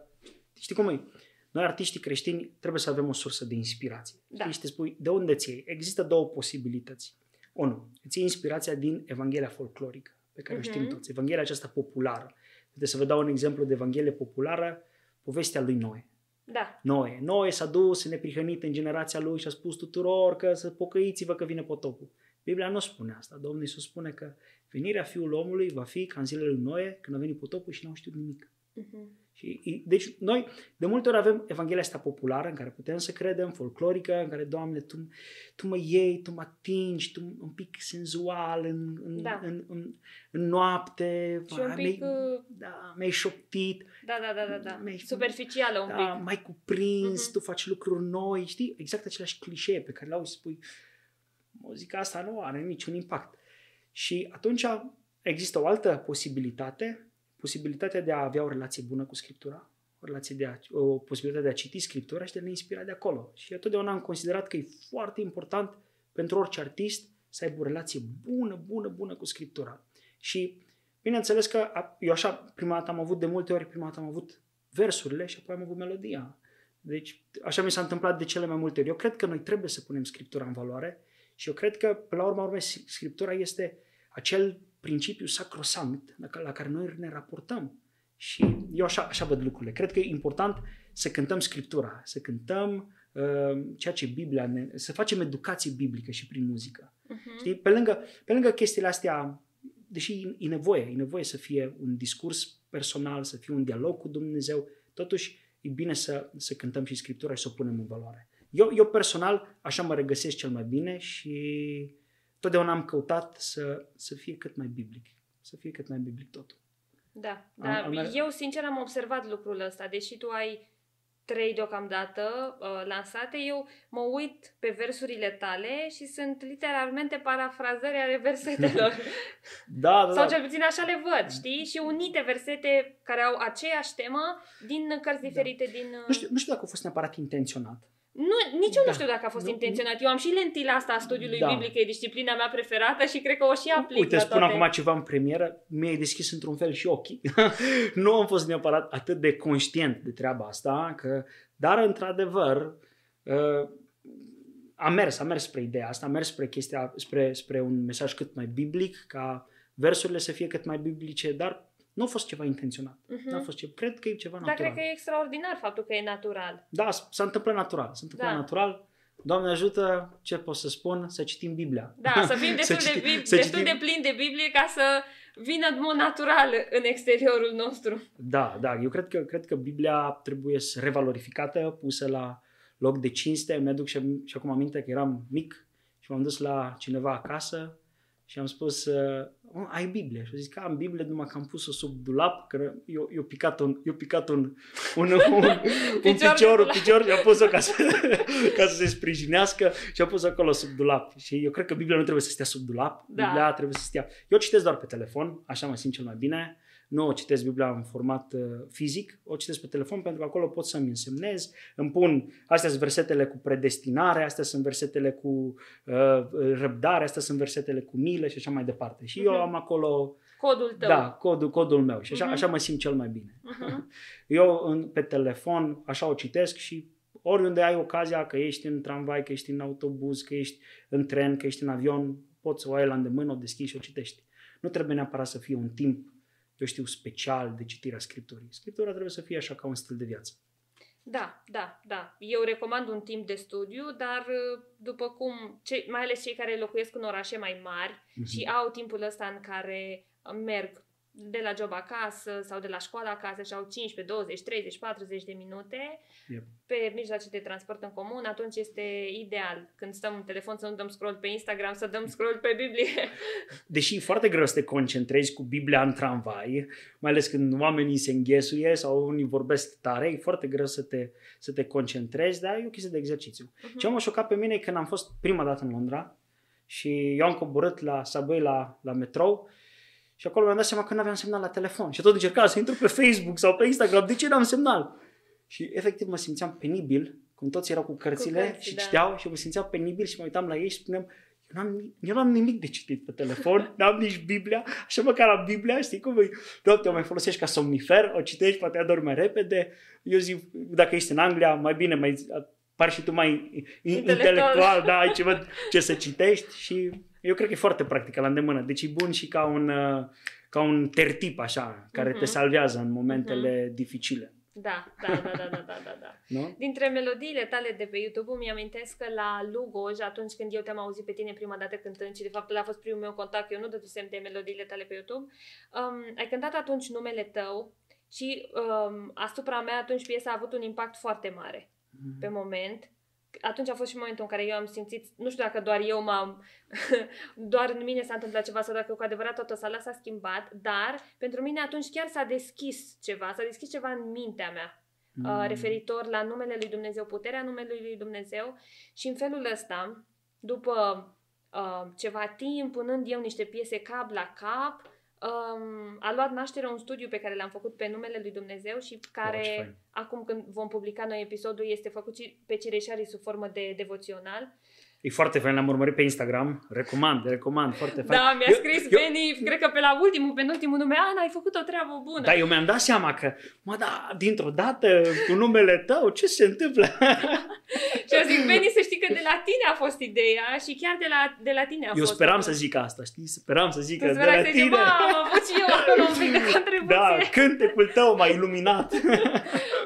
știi cum e? Noi, artiștii creștini, trebuie să avem o sursă de inspirație. Da. Știi, și te spui, de unde ți iei? Există două posibilități. Unu, îți iei inspirația din Evanghelia folclorică, pe care Mhm. o știm toți. Evanghelia aceasta populară. Uite, să vă dau un exemplu de Evanghelie populară, povestea lui Noe. Da. Noe. Noe s-a dus neprihănit în generația lui și a spus tuturor că să pocăiți-vă că vine potopul. Biblia nu spune asta. Domnul Iisus spune că venirea Fiului omului va fi ca în zilele lui Noe, când a venit potopul și n-au știut nimic. Mhm. Și, deci noi de multe ori avem Evanghelia asta populară în care putem să credem, folclorică, în care, Doamne, Tu, tu mă iei, Tu mă atingi, Tu un pic senzual în, în, Da. în, în, în noapte, Și un mi-ai- pic, uh, da, mi-ai șoptit, da, da, da, da, da. Mi-ai- Superficială un da, pic. mai cuprins, Mhm. tu faci lucruri noi, știi? Exact același clișee pe care le auzi și spui, muzica asta nu are niciun impact. Și atunci există o altă posibilitate, posibilitatea de a avea o relație bună cu Scriptura, o, relație de a, o posibilitate de a citi Scriptura și de a ne inspira de acolo. Și eu totdeauna am considerat că e foarte important pentru orice artist să aibă o relație bună, bună, bună cu Scriptura. Și bineînțeles că a- eu așa prima dată am avut de multe ori, prima dată am avut versurile și apoi am avut melodia. Deci așa mi s-a întâmplat de cele mai multe ori. Eu cred că noi trebuie să punem Scriptura în valoare și eu cred că, pe la urma urmei, Scriptura este acel principiu sacrosanct la ca- la care noi ne raportăm. Și eu așa, așa văd lucrurile. Cred că e important să cântăm Scriptura, să cântăm uh, ceea ce Biblia ne... să facem educație biblică și prin muzică. Mhm. Știi? Pe lângă, pe lângă chestiile astea, deși e- e nevoie, e nevoie să fie un discurs personal, să fie un dialog cu Dumnezeu, totuși e bine să, să cântăm și Scriptura și să o punem în valoare. Eu, eu personal așa mă regăsesc cel mai bine și totdeauna am căutat să, să fie cât mai biblic. Să fie cât mai biblic totul. Da, da. Am- am mers- eu sincer am observat lucrul ăsta, deși tu ai trei deocamdată uh, lansate, eu mă uit pe versurile tale și sunt literalmente parafrazări ale versetelor. Da, da, Sau da. cel puțin așa le văd, știi? Și unite versete care au aceeași temă din cărți diferite, din... uh, Da. Nu știu, nu știu dacă a fost neapărat intenționat. Nu, nici eu Da. nu știu dacă a fost Nu- intenționat. Eu am și lentila asta a studiului Da. biblic, e disciplina mea preferată și cred că o și aplic Uite, la spun toate. acum ceva în premieră, mi-ai deschis într-un fel și ochii. nu am fost neapărat atât de conștient de treaba asta, că, dar într-adevăr uh, am mers, am mers spre ideea asta, am mers spre chestia, spre, spre un mesaj cât mai biblic, ca versurile să fie cât mai biblice, dar nu a fost ceva intenționat. Mhm. Nu a fost ce, cred că e ceva Dar natural. cred că e extraordinar faptul că e natural. Da, s- s-a întâmplat natural. S-a întâmplat Da. natural. Doamne ajută, ce pot să spun? Să citim Biblia. Da, să fim destul, Să de, citi- bib- să destul citim- de plini de Biblie ca să vină în mod natural în exteriorul nostru. Da, da, eu cred că, cred că Biblia trebuie să revalorificată, pusă la loc de cinste. Îmi aduc și, și acum aminte că eram mic și m-am dus la cineva acasă și am spus, uh, "Oh, ai Biblie? Și a zis că am Biblie, numai că am pus-o sub dulap, că eu, eu picat un, eu picat un, un, un, un Picior picior, de un picior și am pus-o ca să, ca să se sprijinească și am pus acolo sub dulap. Și eu cred că Biblia nu trebuie să stea sub dulap, Da. Biblia trebuie să stea. Eu citesc doar pe telefon, așa mă simt cel mai bine. Nu o citesc Biblia în format uh, fizic, o citesc pe telefon pentru că acolo pot să-mi însemnez, îmi pun, astea sunt versetele cu predestinare, astea sunt versetele cu uh, răbdare, astea sunt versetele cu milă și așa mai departe. Și eu Mhm. am acolo, Codul tău. da, codul, codul meu și așa, Mhm. așa mă simt cel mai bine. Mhm. Eu în, pe telefon așa o citesc și oriunde ai ocazia, că ești în tramvai, că ești în autobuz, că ești în tren, că ești în avion, poți să o ai la îndemână, o deschizi și o citești. Nu trebuie neapărat să fie un timp, eu știu, special de citirea Scripturii. Scriptura trebuie să fie așa ca un stil de viață. Da, da, da. Eu recomand un timp de studiu, dar uh, după cum, ce, mai ales cei care locuiesc în orașe mai mari Mhm. și au timpul ăsta în care uh, merg de la job acasă sau de la școală acasă și au 15, 20, 30, 40 de minute Yep. pe mijloace de transport în comun, atunci este ideal când stăm în telefon să nu dăm scroll pe Instagram, să dăm scroll pe Biblie. Deși e foarte greu să te concentrezi cu Biblia în tramvai, mai ales când oamenii se înghesuie sau unii vorbesc tare, e foarte greu să te, să te concentrezi, dar e o chestie de exercițiu. Mhm. Ce m-a șocat pe mine e când am fost prima dată în Londra și eu am coborât la Subway la, la metrou și acolo mi-am dat seama că nu aveam semnal la telefon și tot încercam să intru pe Facebook sau pe Instagram, de ce n-am semnal? Și efectiv mă simțeam penibil, cum toți erau cu cărțile Cu cărți, și da. citeau și mă simțeam penibil și mă uitam la ei și spuneam, eu n-am, ni- eu n-am nimic de citit pe telefon, n-am nici Biblia, așa măcar am Biblia, știi cum e? Doamne, o mai folosești ca somnifer, o citești, poate adormi mai repede. Eu zic, dacă ești în Anglia, mai bine, mai pari și tu mai Intelectual. intelectual, da, ai ceva ce să citești și eu cred că e foarte practică la îndemână. Deci e bun și ca un, uh, ca un tertip așa, care Mhm. te salvează în momentele dificile. Da, da, da, da, da, da, da, da. Nu? Dintre melodiile tale de pe YouTube îmi amintesc că la Lugoj, atunci când eu te-am auzit pe tine prima dată cântând și de fapt ăla a fost primul meu contact, eu nu dădusem de melodiile tale pe YouTube, um, ai cântat atunci numele tău și um, asupra mea atunci piesa a avut un impact foarte mare pe moment. Atunci a fost și momentul în care eu am simțit, nu știu dacă doar eu m-am, doar în mine s-a întâmplat ceva sau dacă cu adevărat toată sala s-a schimbat, dar pentru mine atunci chiar s-a deschis ceva, s-a deschis ceva în mintea mea uh, referitor la numele lui Dumnezeu, puterea numelui lui Dumnezeu. Și în felul ăsta, după uh, ceva timp, punând eu niște piese cap la cap, um, a luat naștere un studiu pe care l-am făcut pe numele lui Dumnezeu și care, ce fain. acum când vom publica noi episodul, este făcut și pe Cireșarii sub formă de devoțional. E foarte fain, l-am urmărit pe Instagram. Recomand, recomand, foarte fain. Da, mi-a Eu- scris eu- Benny, cred că pe la ultimul, penultimul nume, Ana, ai făcut o treabă bună. Da, eu mi-am dat seama că, mă, da, dintr-o dată, cu numele tău, ce se întâmplă? Și eu zic, Benny, să știi că de la tine a fost ideea și chiar de la, de la tine a Eu fost. speram să zic asta, știi? Speram să zic Tu că de sperai la să zici, tine. bă, am avut și eu acolo un pic de contribuție. Da, cântecul tău m-a iluminat.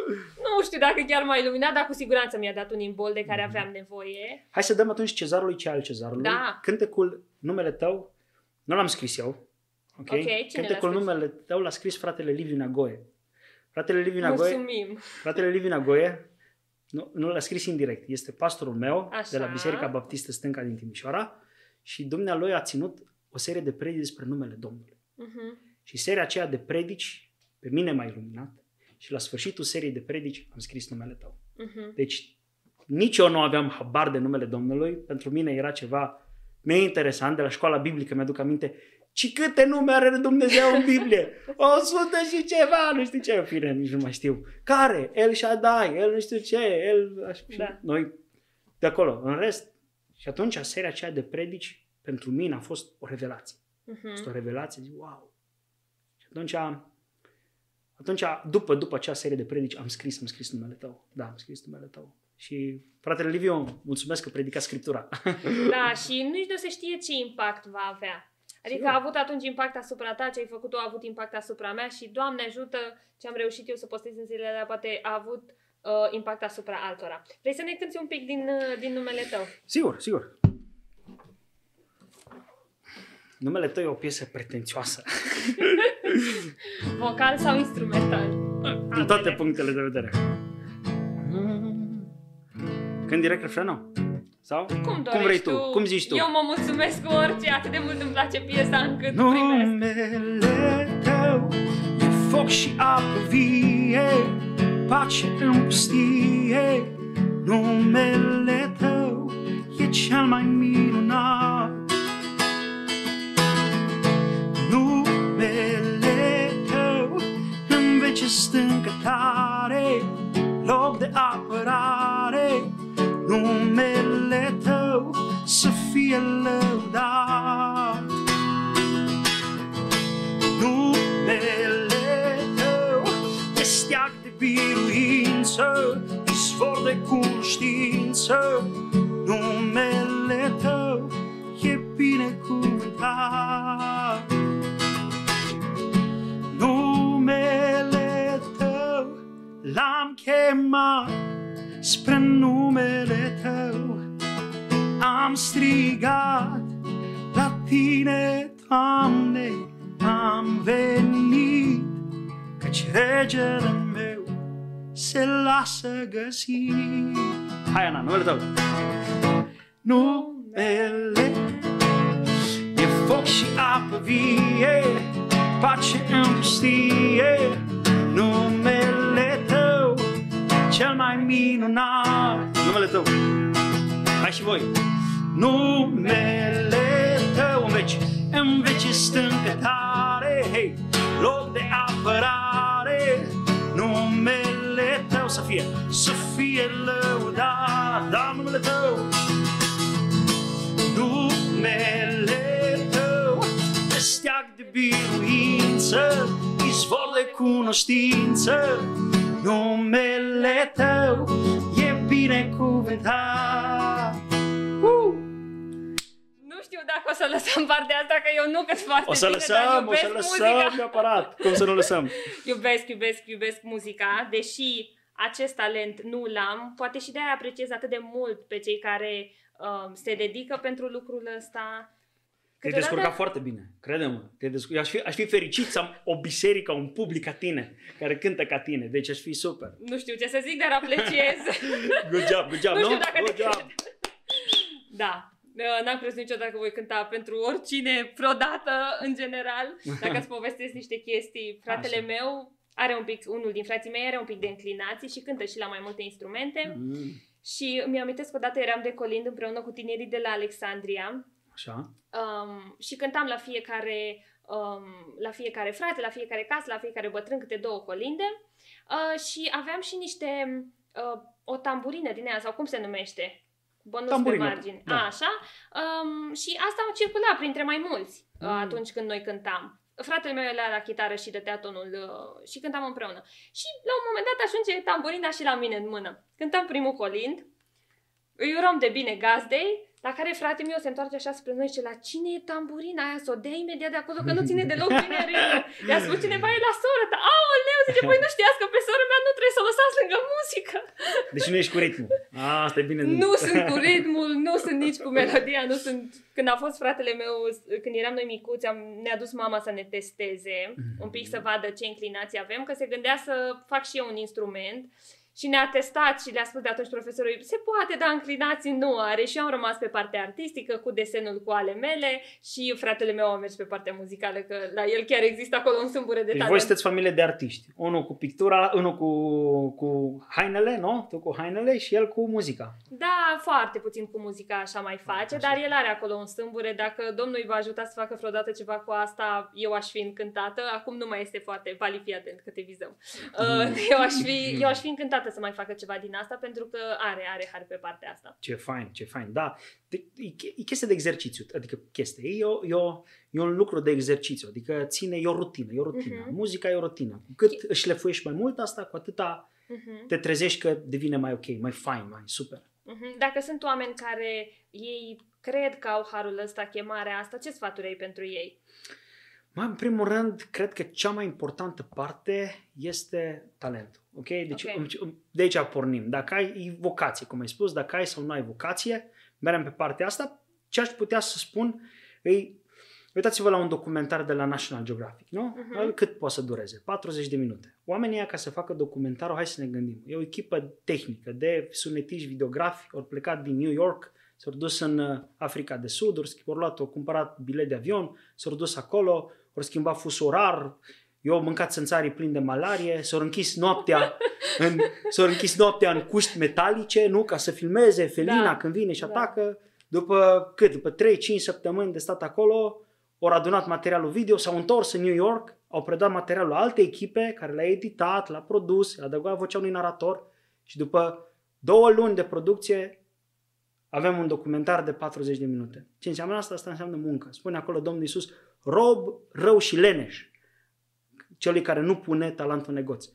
Nu știu dacă chiar m-a iluminat, dar cu siguranță mi-a dat un imbol de care aveam nevoie. Hai să dăm atunci cezarului ce al cezarului. Da. Cântecul, numele tău, nu l-am scris eu. Ok? Ok, cine Cântecul, l-a scris? numele tău l-a scris fratele Liviu Nagoe. Fratele Liviu Nagoe, Mulțumim. fratele Liviu Nagoe Nu, nu l-a scris indirect. Este pastorul meu Așa. de la Biserica Baptistă Stânca din Timișoara și dumnealui a ținut o serie de predici despre numele Domnului. Mhm. Și seria aceea de predici pe mine m-a iluminat și la sfârșitul seriei de predici am scris numele tău. Mhm. Deci nici eu nu aveam habar de numele Domnului. Pentru mine era ceva neinteresant. De la școala biblică mi-aduc aminte ci câte nume are Dumnezeu în Biblie? O sută și ceva, nu știu ce, în fine, nici nu mai știu. Care? El Shaddai, el nu știu ce, el... Așa, Da. Noi de acolo. În rest, și atunci seria aceea de predici pentru mine a fost o revelație. A Mhm. fost o revelație, zic, wow. Și atunci, atunci după, după acea serie de predici, am scris, am scris numele tău. Da, am scris numele tău. Și fratele Liviu, mulțumesc că predica Scriptura. Da, și nici nu se știe ce impact va avea. Adică Sigur. a avut atunci impact asupra ta, ce ai făcut tu a avut impact asupra mea și Doamne ajută ce am reușit eu să postez în zilele alea, poate a avut uh, impact asupra altora. Vrei să ne cânti un pic din, uh, din numele tău? Sigur, sigur. Numele tău e o piesă pretențioasă. Vocal sau instrumental? Din toate Ambele. punctele de vedere. Când direct refrenul? Sau? Cum, Cum dorești vrei tu? Cum zici tu? Eu mă mulțumesc cu orice, atât de mult îmi place piesa încât primesc. Numele tău e foc și apă vie, pace în pustie. Numele tău e cel mai minunat. Stâncă tare, loc de apărare. Numele tău să fie lăudat. Numele tău e steag de biruință, izvor de cunoștință. Numele tău e binecuvântat. L-am chemat spre numele tău. Am strigat la tine, Doamne, am venit, căci regele meu se lasă găsi. Hai, Ana, numele tău. Numele e foc și apă vie, pace în pustie. Numele tău, cel mai minunat. Numele tău. Hai și voi. Numele tău în veci, în veci stâncă tare, hei, loc de apărare. Numele tău să fie, să fie lăudat, da, numele tău. Numele tău e steag de biruință, izvor de cunoștință. Numele tău e binecuvântat. Uh! Nu știu dacă o să lăsăm partea asta, că eu nu cât foarte O să bine, dar lăsăm, o iubesc să muzica. lăsăm neapărat. Cum să nu lăsăm? Iubesc, iubesc, iubesc muzica, deși acest talent nu l-am, poate și de-aia apreciez atât de mult pe cei care um, se dedică pentru lucrul ăsta. Te-ai descurcat foarte bine, crede-mă. Te-ai descurcat. Aș, fi, aș fi fericit să am o biserică, un public ca tine, care cântă ca tine. Deci aș fi super. Nu știu ce să zic, dar apreciez. Good job, good job, nu nu? știu dacă Good te job. cred. Da. Uh, N-am crezut niciodată că voi cânta pentru oricine, vreodată, în general. Dacă îți povestesc niște chestii, fratele Așa. meu are un pic, unul din frații mei are un pic de inclinații și cântă și la mai multe instrumente. Mm, Și mi-am amintesc că odată eram de colind împreună cu tinerii de la Alexandria Așa. um, și cântam la fiecare, um, la fiecare frate, la fiecare casă, la fiecare bătrân câte două colinde uh, și aveam și niște, uh, o tamburină din aia, sau cum se numește? Bănuț pe Tamburină, margini. da. A, așa. Um, și asta am circulat printre mai mulți uh, Mm. atunci când noi cântam. Fratele meu era la chitară și dădea tonul uh, și cântam împreună. Și la un moment dat ajunge tamburina și la mine în mână. Cântam primul colind, îi urăm de bine gazdei, la care fratele meu se întoarce așa spre noi și zice, la cine e tamburina aia? Să o dea imediat de acolo, că nu ține deloc bine ritmul. I-a spus cineva, e la soră ta. Aoleu, zice, păi nu știați că pe sora mea nu trebuie să o lăsați lângă muzică. Deci nu ești cu ritmul. A, asta e bine. Nu sunt cu ritmul, nu sunt nici cu melodia, nu sunt... Când a fost fratele meu, când eram noi micuți, am, ne-a dus mama să ne testeze un pic să vadă ce inclinații avem, că se gândea să fac și eu un instrument și ne-a testat și le-a spus de atunci profesorului, se poate da înclinații, nu are și eu am rămas pe partea artistică cu desenul cu ale mele și fratele meu a mers pe partea muzicală, că la el chiar există acolo un sâmbure de Deci talent. voi sunteți familie de artiști. Unul cu pictura, unul cu, cu hainele, nu? Tu cu hainele și el cu muzica. Da, foarte puțin cu muzica așa mai face, Așa. dar el are acolo un stâmbure. Dacă domnul îi va ajuta să facă vreodată ceva cu asta, eu aș fi încântată. Acum nu mai este foarte Vali, fii atent că te vizăm. Uh, eu, aș fi, eu aș fi încântată să mai facă ceva din asta pentru că are, are har pe partea asta. Ce fain, ce fain. Da, de, e, e chestie de exercițiu. Adică chestie. E, o, e, o, e un lucru de exercițiu. Adică ține, e o rutină. E o rutină. Mhm. Muzica e o rutină. Cu cât își lefuiești mai mult asta, cu atâta Uh-huh. te trezești că devine mai ok, mai fain, mai super. Uh-huh. Dacă sunt oameni care ei cred că au harul ăsta, chemarea asta, ce sfaturi ai pentru ei? Mai în primul rând, cred că cea mai importantă parte este talentul. Ok? Deci Ok. okay. de aici pornim. Dacă ai e vocație, cum ai spus, dacă ai sau nu ai vocație, mergem pe partea asta. Ce aș putea să spun e Uitați-vă la un documentar de la National Geographic, nu? Mhm. Uh-huh. Cât poate să dureze? 40 de minute. Oamenii ăia, ca să facă documentarul, hai să ne gândim. E o echipă tehnică de sunetiști, videografi, au plecat din New York, s-au dus în uh, Africa de Sud, au schimbat, luat, au cumpărat bilet de avion, s-au dus acolo, au schimbat fusul orar, eu am mâncat țânțarii plini de malarie, s-au închis noaptea în, s-au închis noaptea în cuști metalice, nu? Ca să filmeze felina Da. când vine și Da. atacă. După cât? După 3-5 săptămâni de stat acolo, au adunat materialul video, s-au întors în New York, au predat materialul la alte echipe care l-a editat, l-a produs, a adăugat vocea unui narator și după două luni de producție avem un documentar de 40 de minute. Ce înseamnă asta? Asta înseamnă muncă. Spune acolo Domnul Iisus, rob rău și leneș celui care nu pune talentul în negoț.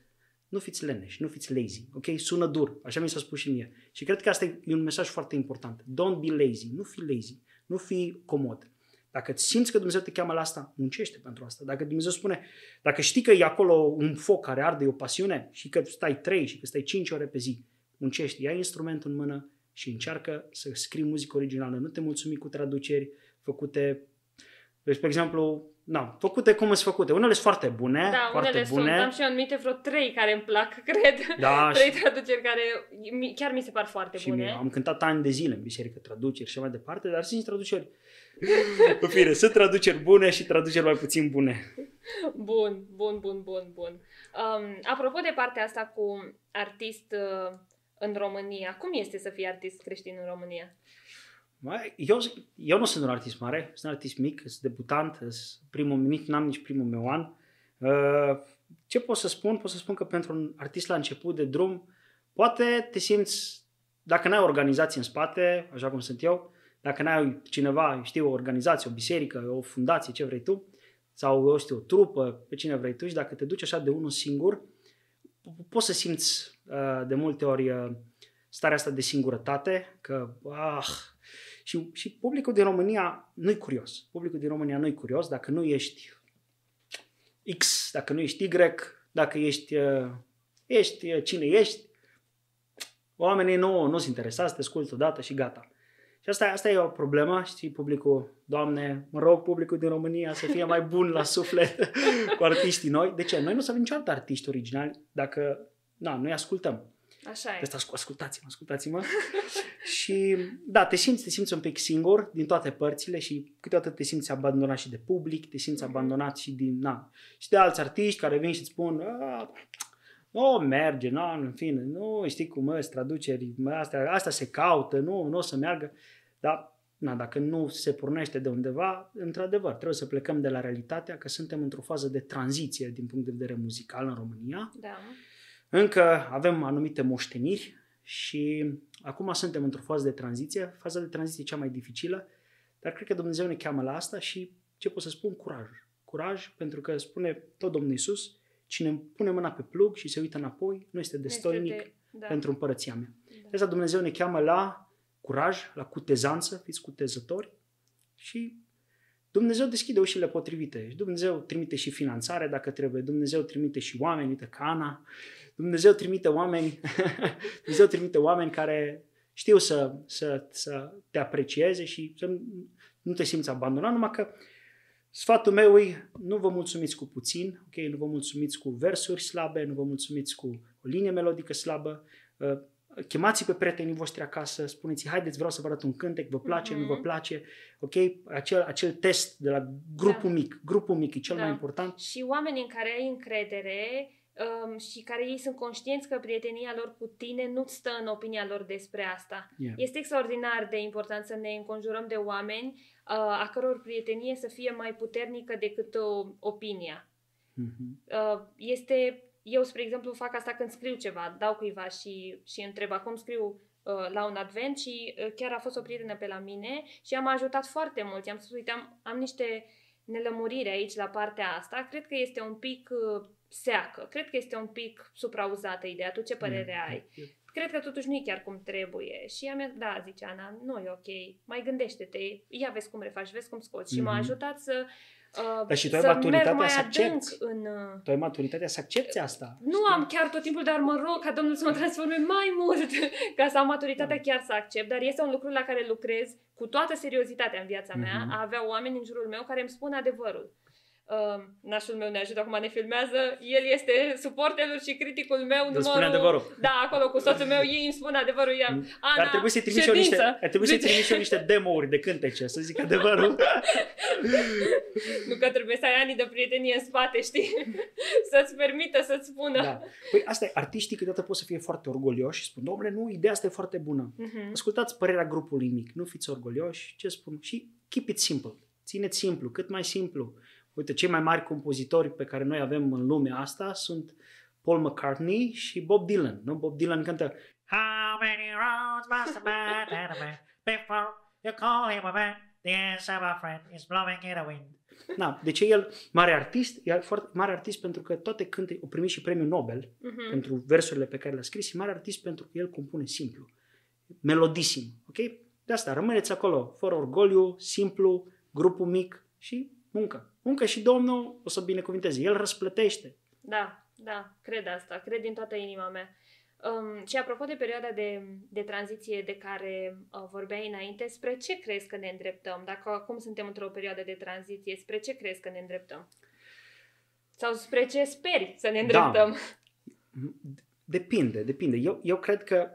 Nu fiți leneși, nu fiți lazy, ok? Sună dur, așa mi s-a spus și mie. Și cred că asta e un mesaj foarte important. Don't be lazy, nu fi lazy, nu fi comod. Dacă îți simți că Dumnezeu te cheamă la asta, muncește pentru asta. Dacă Dumnezeu spune, dacă știi că e acolo un foc care arde, e o pasiune și că stai 3 și că stai 5 ore pe zi, muncește, ia instrumentul în mână și încearcă să scrii muzică originală. Nu te mulțumi cu traduceri făcute, deci, pe exemplu, na, făcute cum sunt făcute. Unele sunt foarte bune, Da, foarte unele bune. sunt. Am și eu anumite vreo trei care îmi plac, cred. Da, trei și, traduceri care mi- chiar mi se par foarte și bune. mie. Am cântat ani de zile în biserică, traduceri și așa mai departe, dar sunt traduceri. În fine, sunt traduceri bune și traduceri mai puțin bune. Bun, bun, bun, bun, bun. Um, apropo de partea asta cu artist uh, în România, cum este să fii artist creștin în România? Mai, Eu, eu nu sunt un artist mare, sunt un artist mic, sunt debutant, sunt primul nici n-am nici primul meu an. Uh, Ce pot să spun? Pot să spun că pentru un artist la început de drum, poate te simți, dacă n-ai o organizație în spate, așa cum sunt eu, dacă n-ai cineva, știu, o organizație, o biserică, o fundație, ce vrei tu, sau, eu știu, o trupă, pe cine vrei tu și dacă te duci așa de unul singur, poți să simți uh, de multe ori uh, starea asta de singurătate, că, ah, și, și publicul din România nu-i curios. Publicul din România nu-i curios dacă nu ești X, dacă nu ești Y, dacă ești, uh, ești uh, cine ești. Oamenii nu, nu sunt interesați, te ascultă odată și gata. Și asta, asta e o problemă, știi, publicul, Doamne, mă rog publicul din România să fie mai bun la suflet cu artiștii noi. De ce? Noi nu o să avem niciodată artiști originali dacă, na, noi ascultăm. Așa e. De asta ascultați-mă, ascultați-mă. și da, te simți, te simți un pic singur din toate părțile și câteodată te simți abandonat și de public, te simți Mhm. abandonat și din, na, și de alți artiști care vin și îți spun, "A, nu merge, nu, în fine, nu știi cum îți traduceri, mă, astea, asta se caută, nu, nu o să meargă. Dar, na, dacă nu se pornește de undeva, într-adevăr, trebuie să plecăm de la realitatea că suntem într-o fază de tranziție din punct de vedere muzical în România. Da. Încă avem anumite moșteniri și acum suntem într-o fază de tranziție. Faza de tranziție e cea mai dificilă, dar cred că Dumnezeu ne cheamă la asta și ce pot să spun? Curaj. Curaj pentru că spune tot Domnul Iisus, cine pune mâna pe plug și se uită înapoi, nu este destoinic Este de- da. pentru împărăția mea. Da. De asta Dumnezeu ne cheamă la curaj, la cutezanță, fiți cutezători și Dumnezeu deschide ușile potrivite. Și Dumnezeu trimite și finanțare dacă trebuie. Dumnezeu trimite și oameni, uite ca Ana. Dumnezeu trimite oameni, Dumnezeu trimite oameni care știu să, să, să te aprecieze și să nu- nu te simți abandonat, numai că sfatul meu e nu vă mulțumiți cu puțin, ok? Nu vă mulțumiți cu versuri slabe, nu vă mulțumiți cu o o linie melodică slabă, uh, chemați pe prietenii voștri acasă, spuneți haideți, vreau să vă arăt un cântec, vă place, mm-hmm. nu vă Mhm. place, ok? Acel, acel test de la grupul Da. mic, grupul mic e cel Da. mai important. Și oamenii în care ai încredere um, și care ei sunt conștienți că prietenia lor cu tine nu stă în opinia lor despre asta. Yeah. Este extraordinar de important să ne înconjurăm de oameni uh, a căror prietenie să fie mai puternică decât o, opinia. Mhm. Uh, este, eu, spre exemplu, fac asta când scriu ceva, dau cuiva și, și întreb, acum scriu uh, la un advent și uh, chiar a fost o prietenă pe la mine și am ajutat foarte mult. I-am spus, uite, am, am niște nelămuriri aici la partea asta, cred că este un pic uh, seacă, cred că este un pic suprauzată ideea, tu ce părere Yeah. ai? Cred că totuși nu e chiar cum trebuie. Și ea mi-a da, zice Ana, nu e ok, mai gândește-te, ia vezi cum refaci, vezi cum scoți. Și m-a Mhm. ajutat să, uh, Dar și tu ai să merg maturitatea mai să adânc accepti. în... Uh, Tu ai maturitatea să accepti asta. nu am chiar tot timpul, dar mă rog ca Domnul să mă transforme mai mult ca să am maturitatea Da. chiar să accept, dar este un lucru la care lucrez cu toată seriozitatea în viața mea, Mhm. a avea oameni în jurul meu care îmi spun adevărul. Uh, nașul meu ne ajută acum, ne filmează, el este suporterul și criticul meu Îl spune numărul... adevărul. Da, acolo cu soțul meu, ei îmi spun adevărul, ea, Mm. Ana, Dar ar trebui să-i trimiți și eu niște, ședință. ar trebui să-i Zice- trimiți și eu niște demo-uri de cântece, să zic adevărul. Nu că trebuie să ai ani de prietenie în spate, știi? Să-ți permită să-ți spună. da. Păi asta e, artiștii câteodată pot să fie foarte orgolioși și spun, domnule, nu, ideea asta e foarte bună. Mhm. Ascultați părerea grupului mic, nu fiți orgolioși, ce spun? Și keep it simple. Țineți simplu, cât mai simplu. Uite, cei mai mari compozitori pe care noi avem în lumea asta sunt Paul McCartney și Bob Dylan. Nu? Bob Dylan cântă How many roads must a man and a man before you call him a man? The answer, my friend, is blowing in the wind. Na, de ce el, mare artist, e foarte mare artist pentru că toate cânte, o primit și premiul Nobel Mhm. pentru versurile pe care le-a scris, e mare artist pentru că el compune simplu, melodisim, ok? De asta, rămâneți acolo, fără orgoliu, simplu, grupul mic și muncă. Muncă și Domnul o să binecuvinteze. El răsplătește. Da, da, cred asta, cred din toată inima mea. Um, și apropo de perioada de, de tranziție de care uh, vorbeai înainte, spre ce crezi că ne îndreptăm? Dacă acum suntem într-o perioadă de tranziție, spre ce crezi că ne îndreptăm? Sau spre ce speri să ne îndreptăm? Depinde, depinde. Eu, eu cred că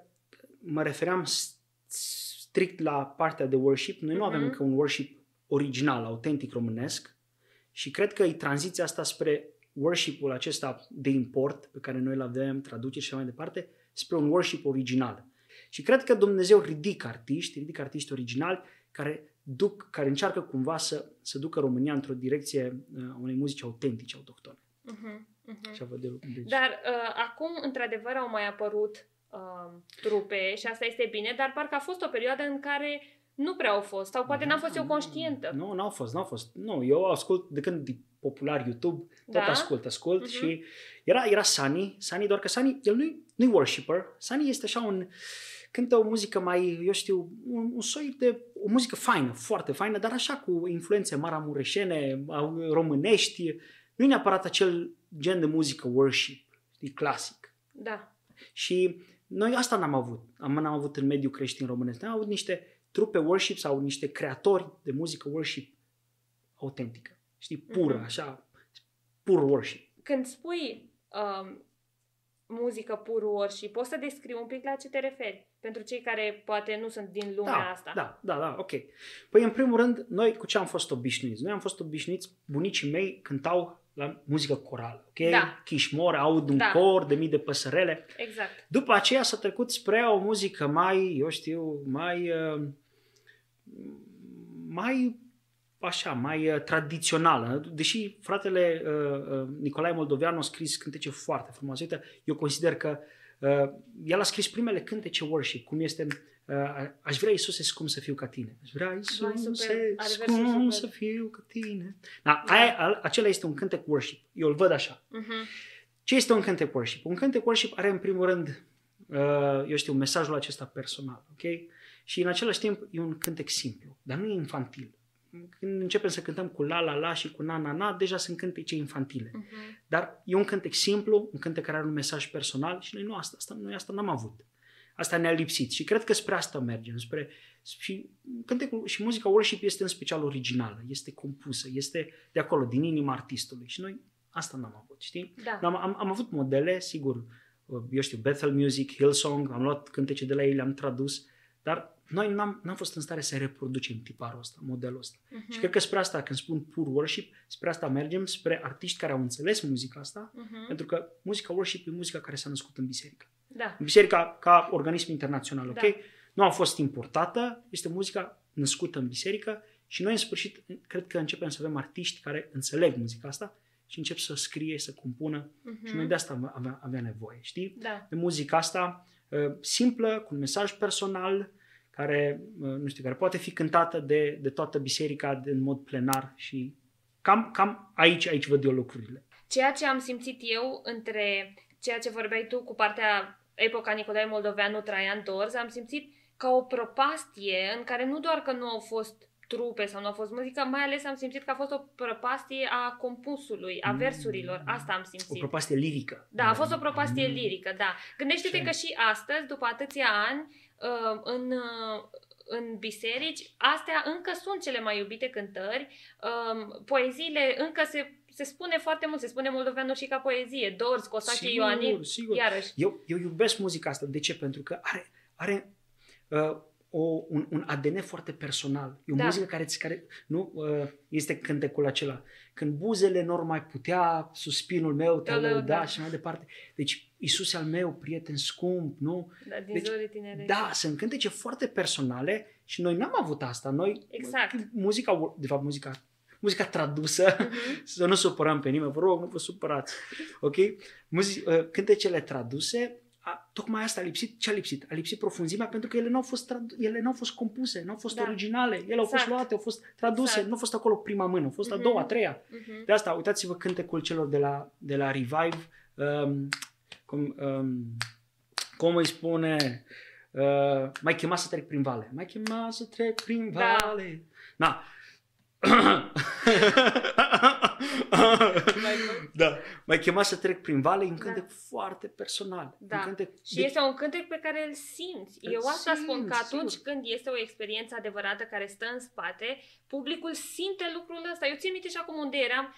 mă refeream s- strict la partea de worship. Noi nu avem Mhm. încă un worship original, autentic românesc și cred că e tranziția asta spre worshipul acesta de import pe care noi îl avem, traduceri și așa mai departe, spre un worship original. Și cred că Dumnezeu ridică artiști, ridică artiști originali care duc, care încearcă cumva să, să ducă România într-o direcție uh, unei muzici autentice, autohtone. Mhm, mhm. Așa văd eu. Deci, Dar uh, acum, într-adevăr, au mai apărut uh, trupe și asta este bine, dar parcă a fost o perioadă în care nu prea au fost, sau poate n-am fost eu conștientă. Nu, n-au fost, n-au fost. Nu, eu ascult de când e popular YouTube, tot Da? ascult, ascult Mhm. și era, era Sunny, Sunny, doar că Sunny, el nu-i, nu-i worshipper, Sunny este așa un, cântă o muzică mai, eu știu, un, un soi de, o muzică faină, foarte faină, dar așa cu influențe maramureșene, au- românești, nu e neapărat acel gen de muzică worship, e clasic. Da. Și noi asta n-am avut. Am, n-am avut în mediul creștin românesc. Am avut niște trupe worship sau niște creatori de muzică worship autentică. Știi, pură, Mhm. așa, pur worship. Când spui um, muzică pur worship, poți să descrii un pic la ce te referi? Pentru cei care poate nu sunt din lumea Da, asta. da, da, da, ok. Păi, în primul rând, noi cu ce am fost obișnuiți? Noi am fost obișnuiți, bunicii mei cântau la muzică corală, ok? Da. Chișmor, aud un Da. cor de mii de păsărele. Exact. După aceea s-a trecut spre o muzică mai, eu știu, mai, uh, mai așa, mai uh, tradițională. Deși fratele uh, uh, Nicolae Moldoveanu a scris cântece foarte frumoase. Uite, eu consider că uh, el a scris primele cântece worship, cum este uh, Aș vrea, Iisuse, cum să fiu ca tine. Aș vrea, super. Iisuse, Are versuri cum super. să fiu ca tine. Da, aia, al- acela este un cântec worship. Eu îl văd așa. Mhm. Ce este un cântec worship? Un cântec worship are în primul rând, uh, eu știu, mesajul acesta personal, ok? Și în același timp e un cântec simplu, dar nu e infantil. Când începem să cântăm cu la la la și cu na na na, deja sunt cântece infantile. Mhm. Dar e un cântec simplu, un cântec care are un mesaj personal și noi nu asta, asta noi asta n-am avut. Asta ne-a lipsit și cred că spre asta mergem, spre și cântecul și muzica worship este în special originală, este compusă, este de acolo, din inima artistului și noi asta n-am avut, știi? Da. Am, am, am avut modele, sigur, uh, eu știu, Bethel Music, Hillsong, am luat cântece de la ei, le-am tradus, dar noi n-am, n-am fost în stare să reproducem tiparul ăsta, modelul ăsta. Mhm. Și cred că spre asta, când spun pur worship, spre asta mergem, spre artiști care au înțeles muzica asta, Mhm. pentru că muzica worship e muzica care s-a născut în biserică. Da. În biserica ca organism internațional, ok? Da. Nu a fost importată, este muzica născută în biserică și noi în sfârșit cred că începem să avem artiști care înțeleg muzica asta și încep să scrie, să compună Mhm. și noi de asta avea, avea nevoie, știi? Da. De muzica asta uh, simplă, cu un mesaj personal, care, uh, nu știu, care poate fi cântată de, de toată biserica de- în mod plenar și cam, cam aici, aici văd eu lucrurile. Ceea ce am simțit eu între ceea ce vorbeai tu cu partea epoca Nicolae Moldoveanu, Traian Dorz, am simțit ca o propastie în care nu doar că nu au fost trupe sau nu a fost muzică, mai ales am simțit că a fost o prăpastie a compusului, a Mm. versurilor. Asta am O simțit. propastie lirică. Da, a fost o propastie Mm. lirică, da. Gândește-te Ce? că și astăzi, după atâția ani, uh, în, uh, în biserici, astea încă sunt cele mai iubite cântări. Um, Poeziile încă se, se spune foarte mult, se spune moldoveanu și ca poezie. Dorz, Cosache, Sigur, Ioanid, sigur. iarăși. Eu, eu iubesc muzica asta. De ce? Pentru că are, are uh, o, un, un ADN foarte personal. E o Da. muzică care, ți- care nu uh, este cântecul acela. Când buzele nu mai putea, suspinul meu te-a Te-a lăudat lăudat. și mai departe. Deci, Isus al meu, prieten scump, nu? Da, din Deci, zorii tinere. Da, sunt cântece foarte personale și noi n-am avut asta. Noi, Exact. muzica, de fapt, muzica, muzica tradusă, Mhm. să nu supărăm pe nimeni, vă rog, nu vă supărați. Ok? Muzi- uh, cântecele traduse, a, tocmai asta a lipsit. Ce a lipsit? A lipsit profunzimea pentru că ele n-au fost, tradu- ele n-au fost compuse, n-au fost Da. originale, ele au fost Exact. luate, au fost traduse, Exact. nu au fost acolo prima mână, au fost a Mhm. doua, a treia. Mhm. De asta, uitați-vă cântecul celor de la, de la Revive, um, cum, um, cum îi spune, uh, mai chema să trec prin vale. Mai chema să trec prin Da. vale. Na. Mai mult. da, mai chema să trec prin vale, e un Da. cântec foarte personal. Da. Un cântec, Și este un cântec pe care îl simți. Îl Eu asta spun simți, că atunci sigur. când este o experiență adevărată care stă în spate, publicul simte lucrul ăsta. Eu țin minte și acum unde eram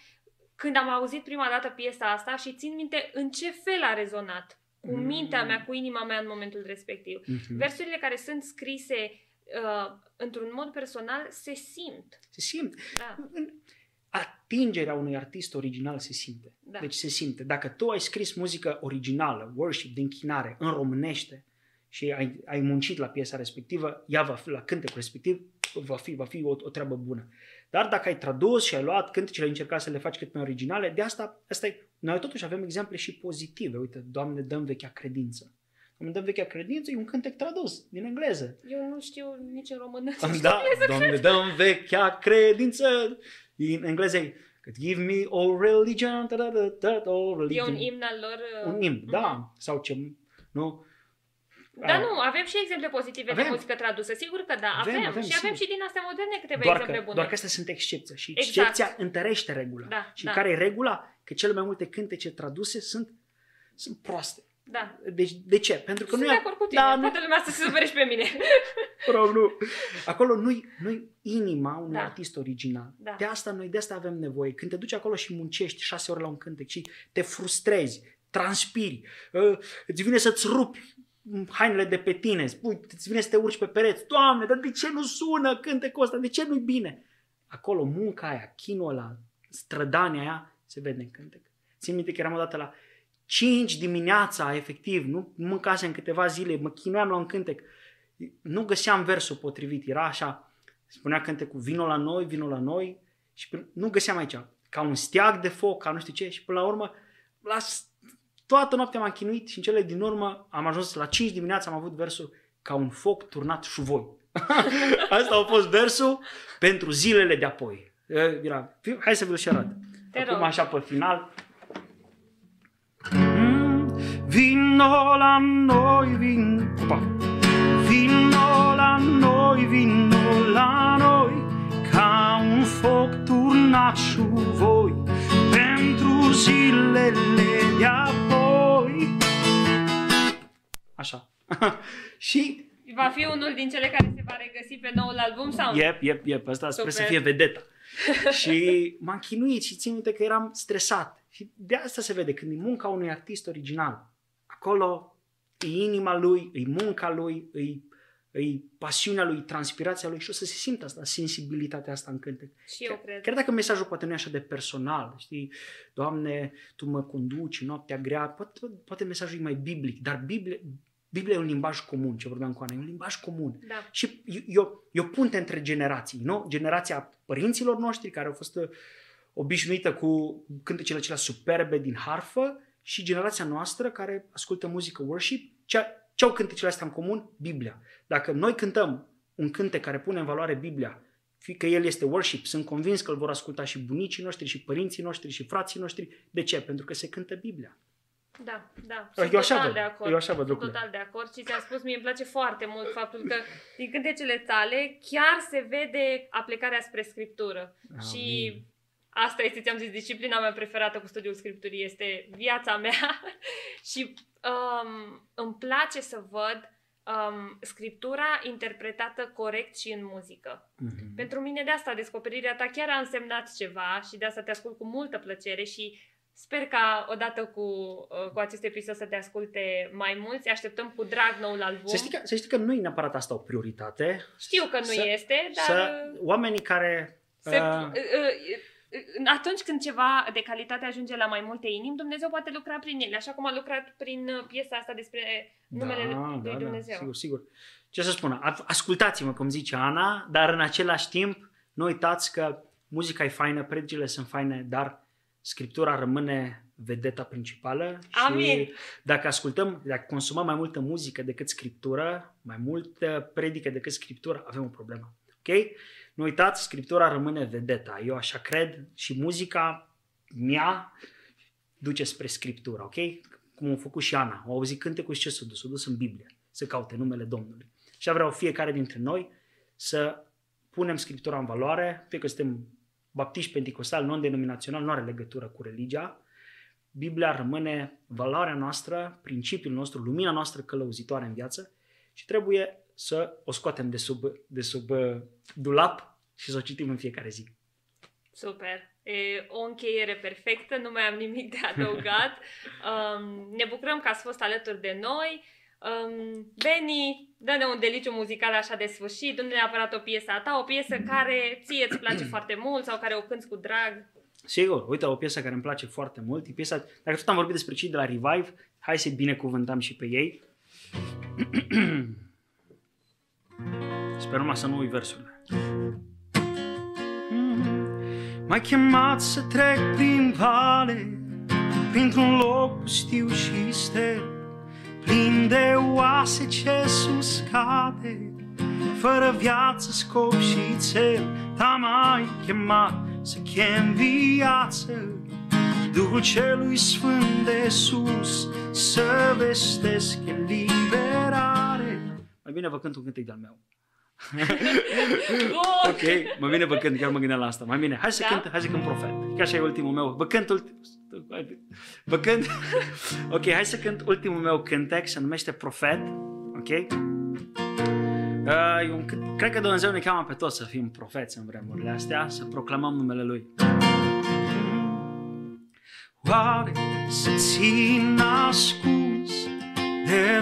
când am auzit prima dată piesa asta și țin minte în ce fel a rezonat cu Mm. mintea mea, cu inima mea în momentul respectiv. Mhm. Versurile care sunt scrise uh, într-un mod personal se simt. Se simte. Da. În atingerea unui artist original se simte. Da. Deci se simte. Dacă tu ai scris muzică originală, worship, de închinare, în românește și ai, ai muncit la piesa respectivă, ea va fi, la cântecul respectiv, va fi, va fi o, o treabă bună. Dar dacă ai tradus și ai luat cântecele, ai încercat să le faci cât mai originale, de asta, asta e, noi totuși avem exemple și pozitive. Uite, Doamne, dăm vechea credință. Doamne, dăm vechea credință, e un cântec tradus din engleză. Eu nu știu nici în română. Da, Doamne, dăm vechea credință. În engleză e Could give me all religion, da, da, da, da, all E religion. un imn al lor. uh, Un imn, mhm. da. Sau ce, nu? Da, Ah. nu, avem și exemple pozitive Avem. de muzică tradusă, sigur că da, Avem, avem. avem, și avem sigur. și din astea moderne câteva Doar exemple că, bune. doar că astea sunt excepția și Exact. excepția întărește regula. Da, și da. care e regula? Că cele mai multe cântece traduse sunt, sunt proaste. Da. Deci, de ce? Pentru că Sunt nu de e... acord cu tine. Da, nu, Toată lumea să se supere și pe mine. rog, nu. Acolo nu-i, nu-i inima unui Da. artist original. Da. De asta noi de asta avem nevoie. Când te duci acolo și muncești șase ore la un cântec și te frustrezi, transpiri, uh, îți vine să-ți rupi hainele de pe tine, spui, îți vine să te urci pe pereți. Doamne, dar de ce nu sună cântecul ăsta? De ce nu-i bine? Acolo munca aia, chinul ăla, strădania aia se vede în cântec. Țin minte că eram odată la 5 dimineața, efectiv, nu mâncasem câteva zile, mă chinuiam la un cântec. Nu găseam versul potrivit, era așa, spunea cântecul, vino la noi, vino la noi și până- nu găseam aici, ca un steag de foc, ca nu știu ce și până la urmă, la s- toată noaptea m-am chinuit și în cele din urmă am ajuns la 5 dimineața, am avut versul ca un foc turnat șuvoi. Asta a fost versul pentru zilele de apoi. Era, hai să vi-l și arăt. Te Acum rog. așa pe final. Mm, Vino la noi, vin, opa. Vino la noi, vino la noi, ca un foc turnat și voi, pentru zilele de apoi. Așa. și, Va fi unul din cele care se va regăsi pe noul album sau? yep, yep, yep, ăsta sper să Super. fie vedeta. și m-am chinuit și țin minte că eram stresat. Și de asta se vede, când e munca unui artist original, acolo e inima lui, e munca lui, e e pasiunea lui, transpirația lui și o să se simtă asta, sensibilitatea asta în cântec. Și eu cred. Chiar dacă mesajul poate nu e așa de personal, știi, Doamne, Tu mă conduci noaptea grea, poate, poate mesajul e mai biblic, dar Biblia, Biblia e un limbaj comun, ce vorbeam cu Ana, e un limbaj comun. Da. Și eu, eu punte între generații, nu? Generația părinților noștri care au fost uh, obișnuită cu cântecele acelea superbe din harfă și generația noastră care ascultă muzică worship, cea, ce au cântecele astea în comun? Biblia. Dacă noi cântăm un cântec care pune în valoare Biblia, fie că el este worship, sunt convins că îl vor asculta și bunicii noștri, și părinții noștri, și frații noștri. De ce? Pentru că se cântă Biblia. Da, da. Eu Sunt așa total văd. de acord. Eu așa văd Sunt lucrurile. total de acord și ți-am spus, mie îmi place foarte mult faptul că din cântecele tale chiar se vede aplicarea spre scriptură. Amin. Și asta este, ți-am zis, disciplina mea preferată cu studiul scripturii, este viața mea și um, îmi place să văd um, scriptura interpretată corect și în muzică. Mhm. Pentru mine de asta descoperirea ta chiar a însemnat ceva și de asta te ascult cu multă plăcere și sper ca odată cu, uh, cu acest episod să te asculte mai mulți. Așteptăm cu drag noul album. Să știi, că, să știi că nu e neapărat asta o prioritate. Știu că nu Să- este, dar Să, oamenii care... se, uh, uh, uh, atunci când ceva de calitate ajunge la mai multe inimi, Dumnezeu poate lucra prin ele, așa cum a lucrat prin uh, piesa asta despre numele lui Dumnezeu. Da, sigur, sigur. Ce să spun, a- ascultați-mă, cum zice Ana, dar în același timp nu uitați că muzica e faină, predicile sunt faine, dar Scriptura rămâne vedeta principală și Amin. dacă ascultăm, dacă consumăm mai multă muzică decât Scriptură, mai multă predică decât Scriptură, avem o problemă. Ok? Nu uitați, Scriptura rămâne vedeta. Eu așa cred și muzica mea duce spre Scriptură, ok? Cum a făcut și Ana. Au auzit cântecul și ce s-a dus? S-a dus în Biblie să caute numele Domnului. Și vreau fiecare dintre noi să punem Scriptura în valoare, fie că suntem baptiști, pentecostali, non-denominațional, nu are legătură cu religia. Biblia rămâne valoarea noastră, principiul nostru, lumina noastră călăuzitoare în viață și trebuie să o scoatem de sub, de sub uh, dulap și să o citim în fiecare zi. Super. E o încheiere perfectă, nu mai am nimic de adăugat. Um, ne bucurăm că ați fost alături de noi. Um, Beni, dă-ne un deliciu muzical așa de sfârșit, nu neapărat o piesă a ta, o piesă care ție îți place foarte mult sau care o cânti cu drag. Sigur, uite, o piesă care îmi place foarte mult. E piesa, dacă tot am vorbit despre cei de la Revive, hai să-i binecuvântăm și pe ei. Sper numai să nu uit versurile. M-ai chemat să trec prin vale, printr-un loc pustiu și ster, plin de oase ce uscate, fără viață, scop și țel, ta m-ai chemat să chem viață, Duhul celui sfânt de sus, să vestesc eliberare. Mai bine vă cânt un cântec de-al meu. Bun! Ok, mă bine vă cânt, chiar mă gândeam la asta. Mai bine, hai să Da? cânt, hai să cânt profet. Că așa e ultimul meu. Vă cânt ultimul... Vă cânt... ok, hai să cânt ultimul meu cântec, se numește Profet. Ok? Uh, e un, cânt- cred că Dumnezeu ne cheamă pe toți să fim profeți în vremurile astea, să proclamăm numele Lui. Oare să țin ascuns de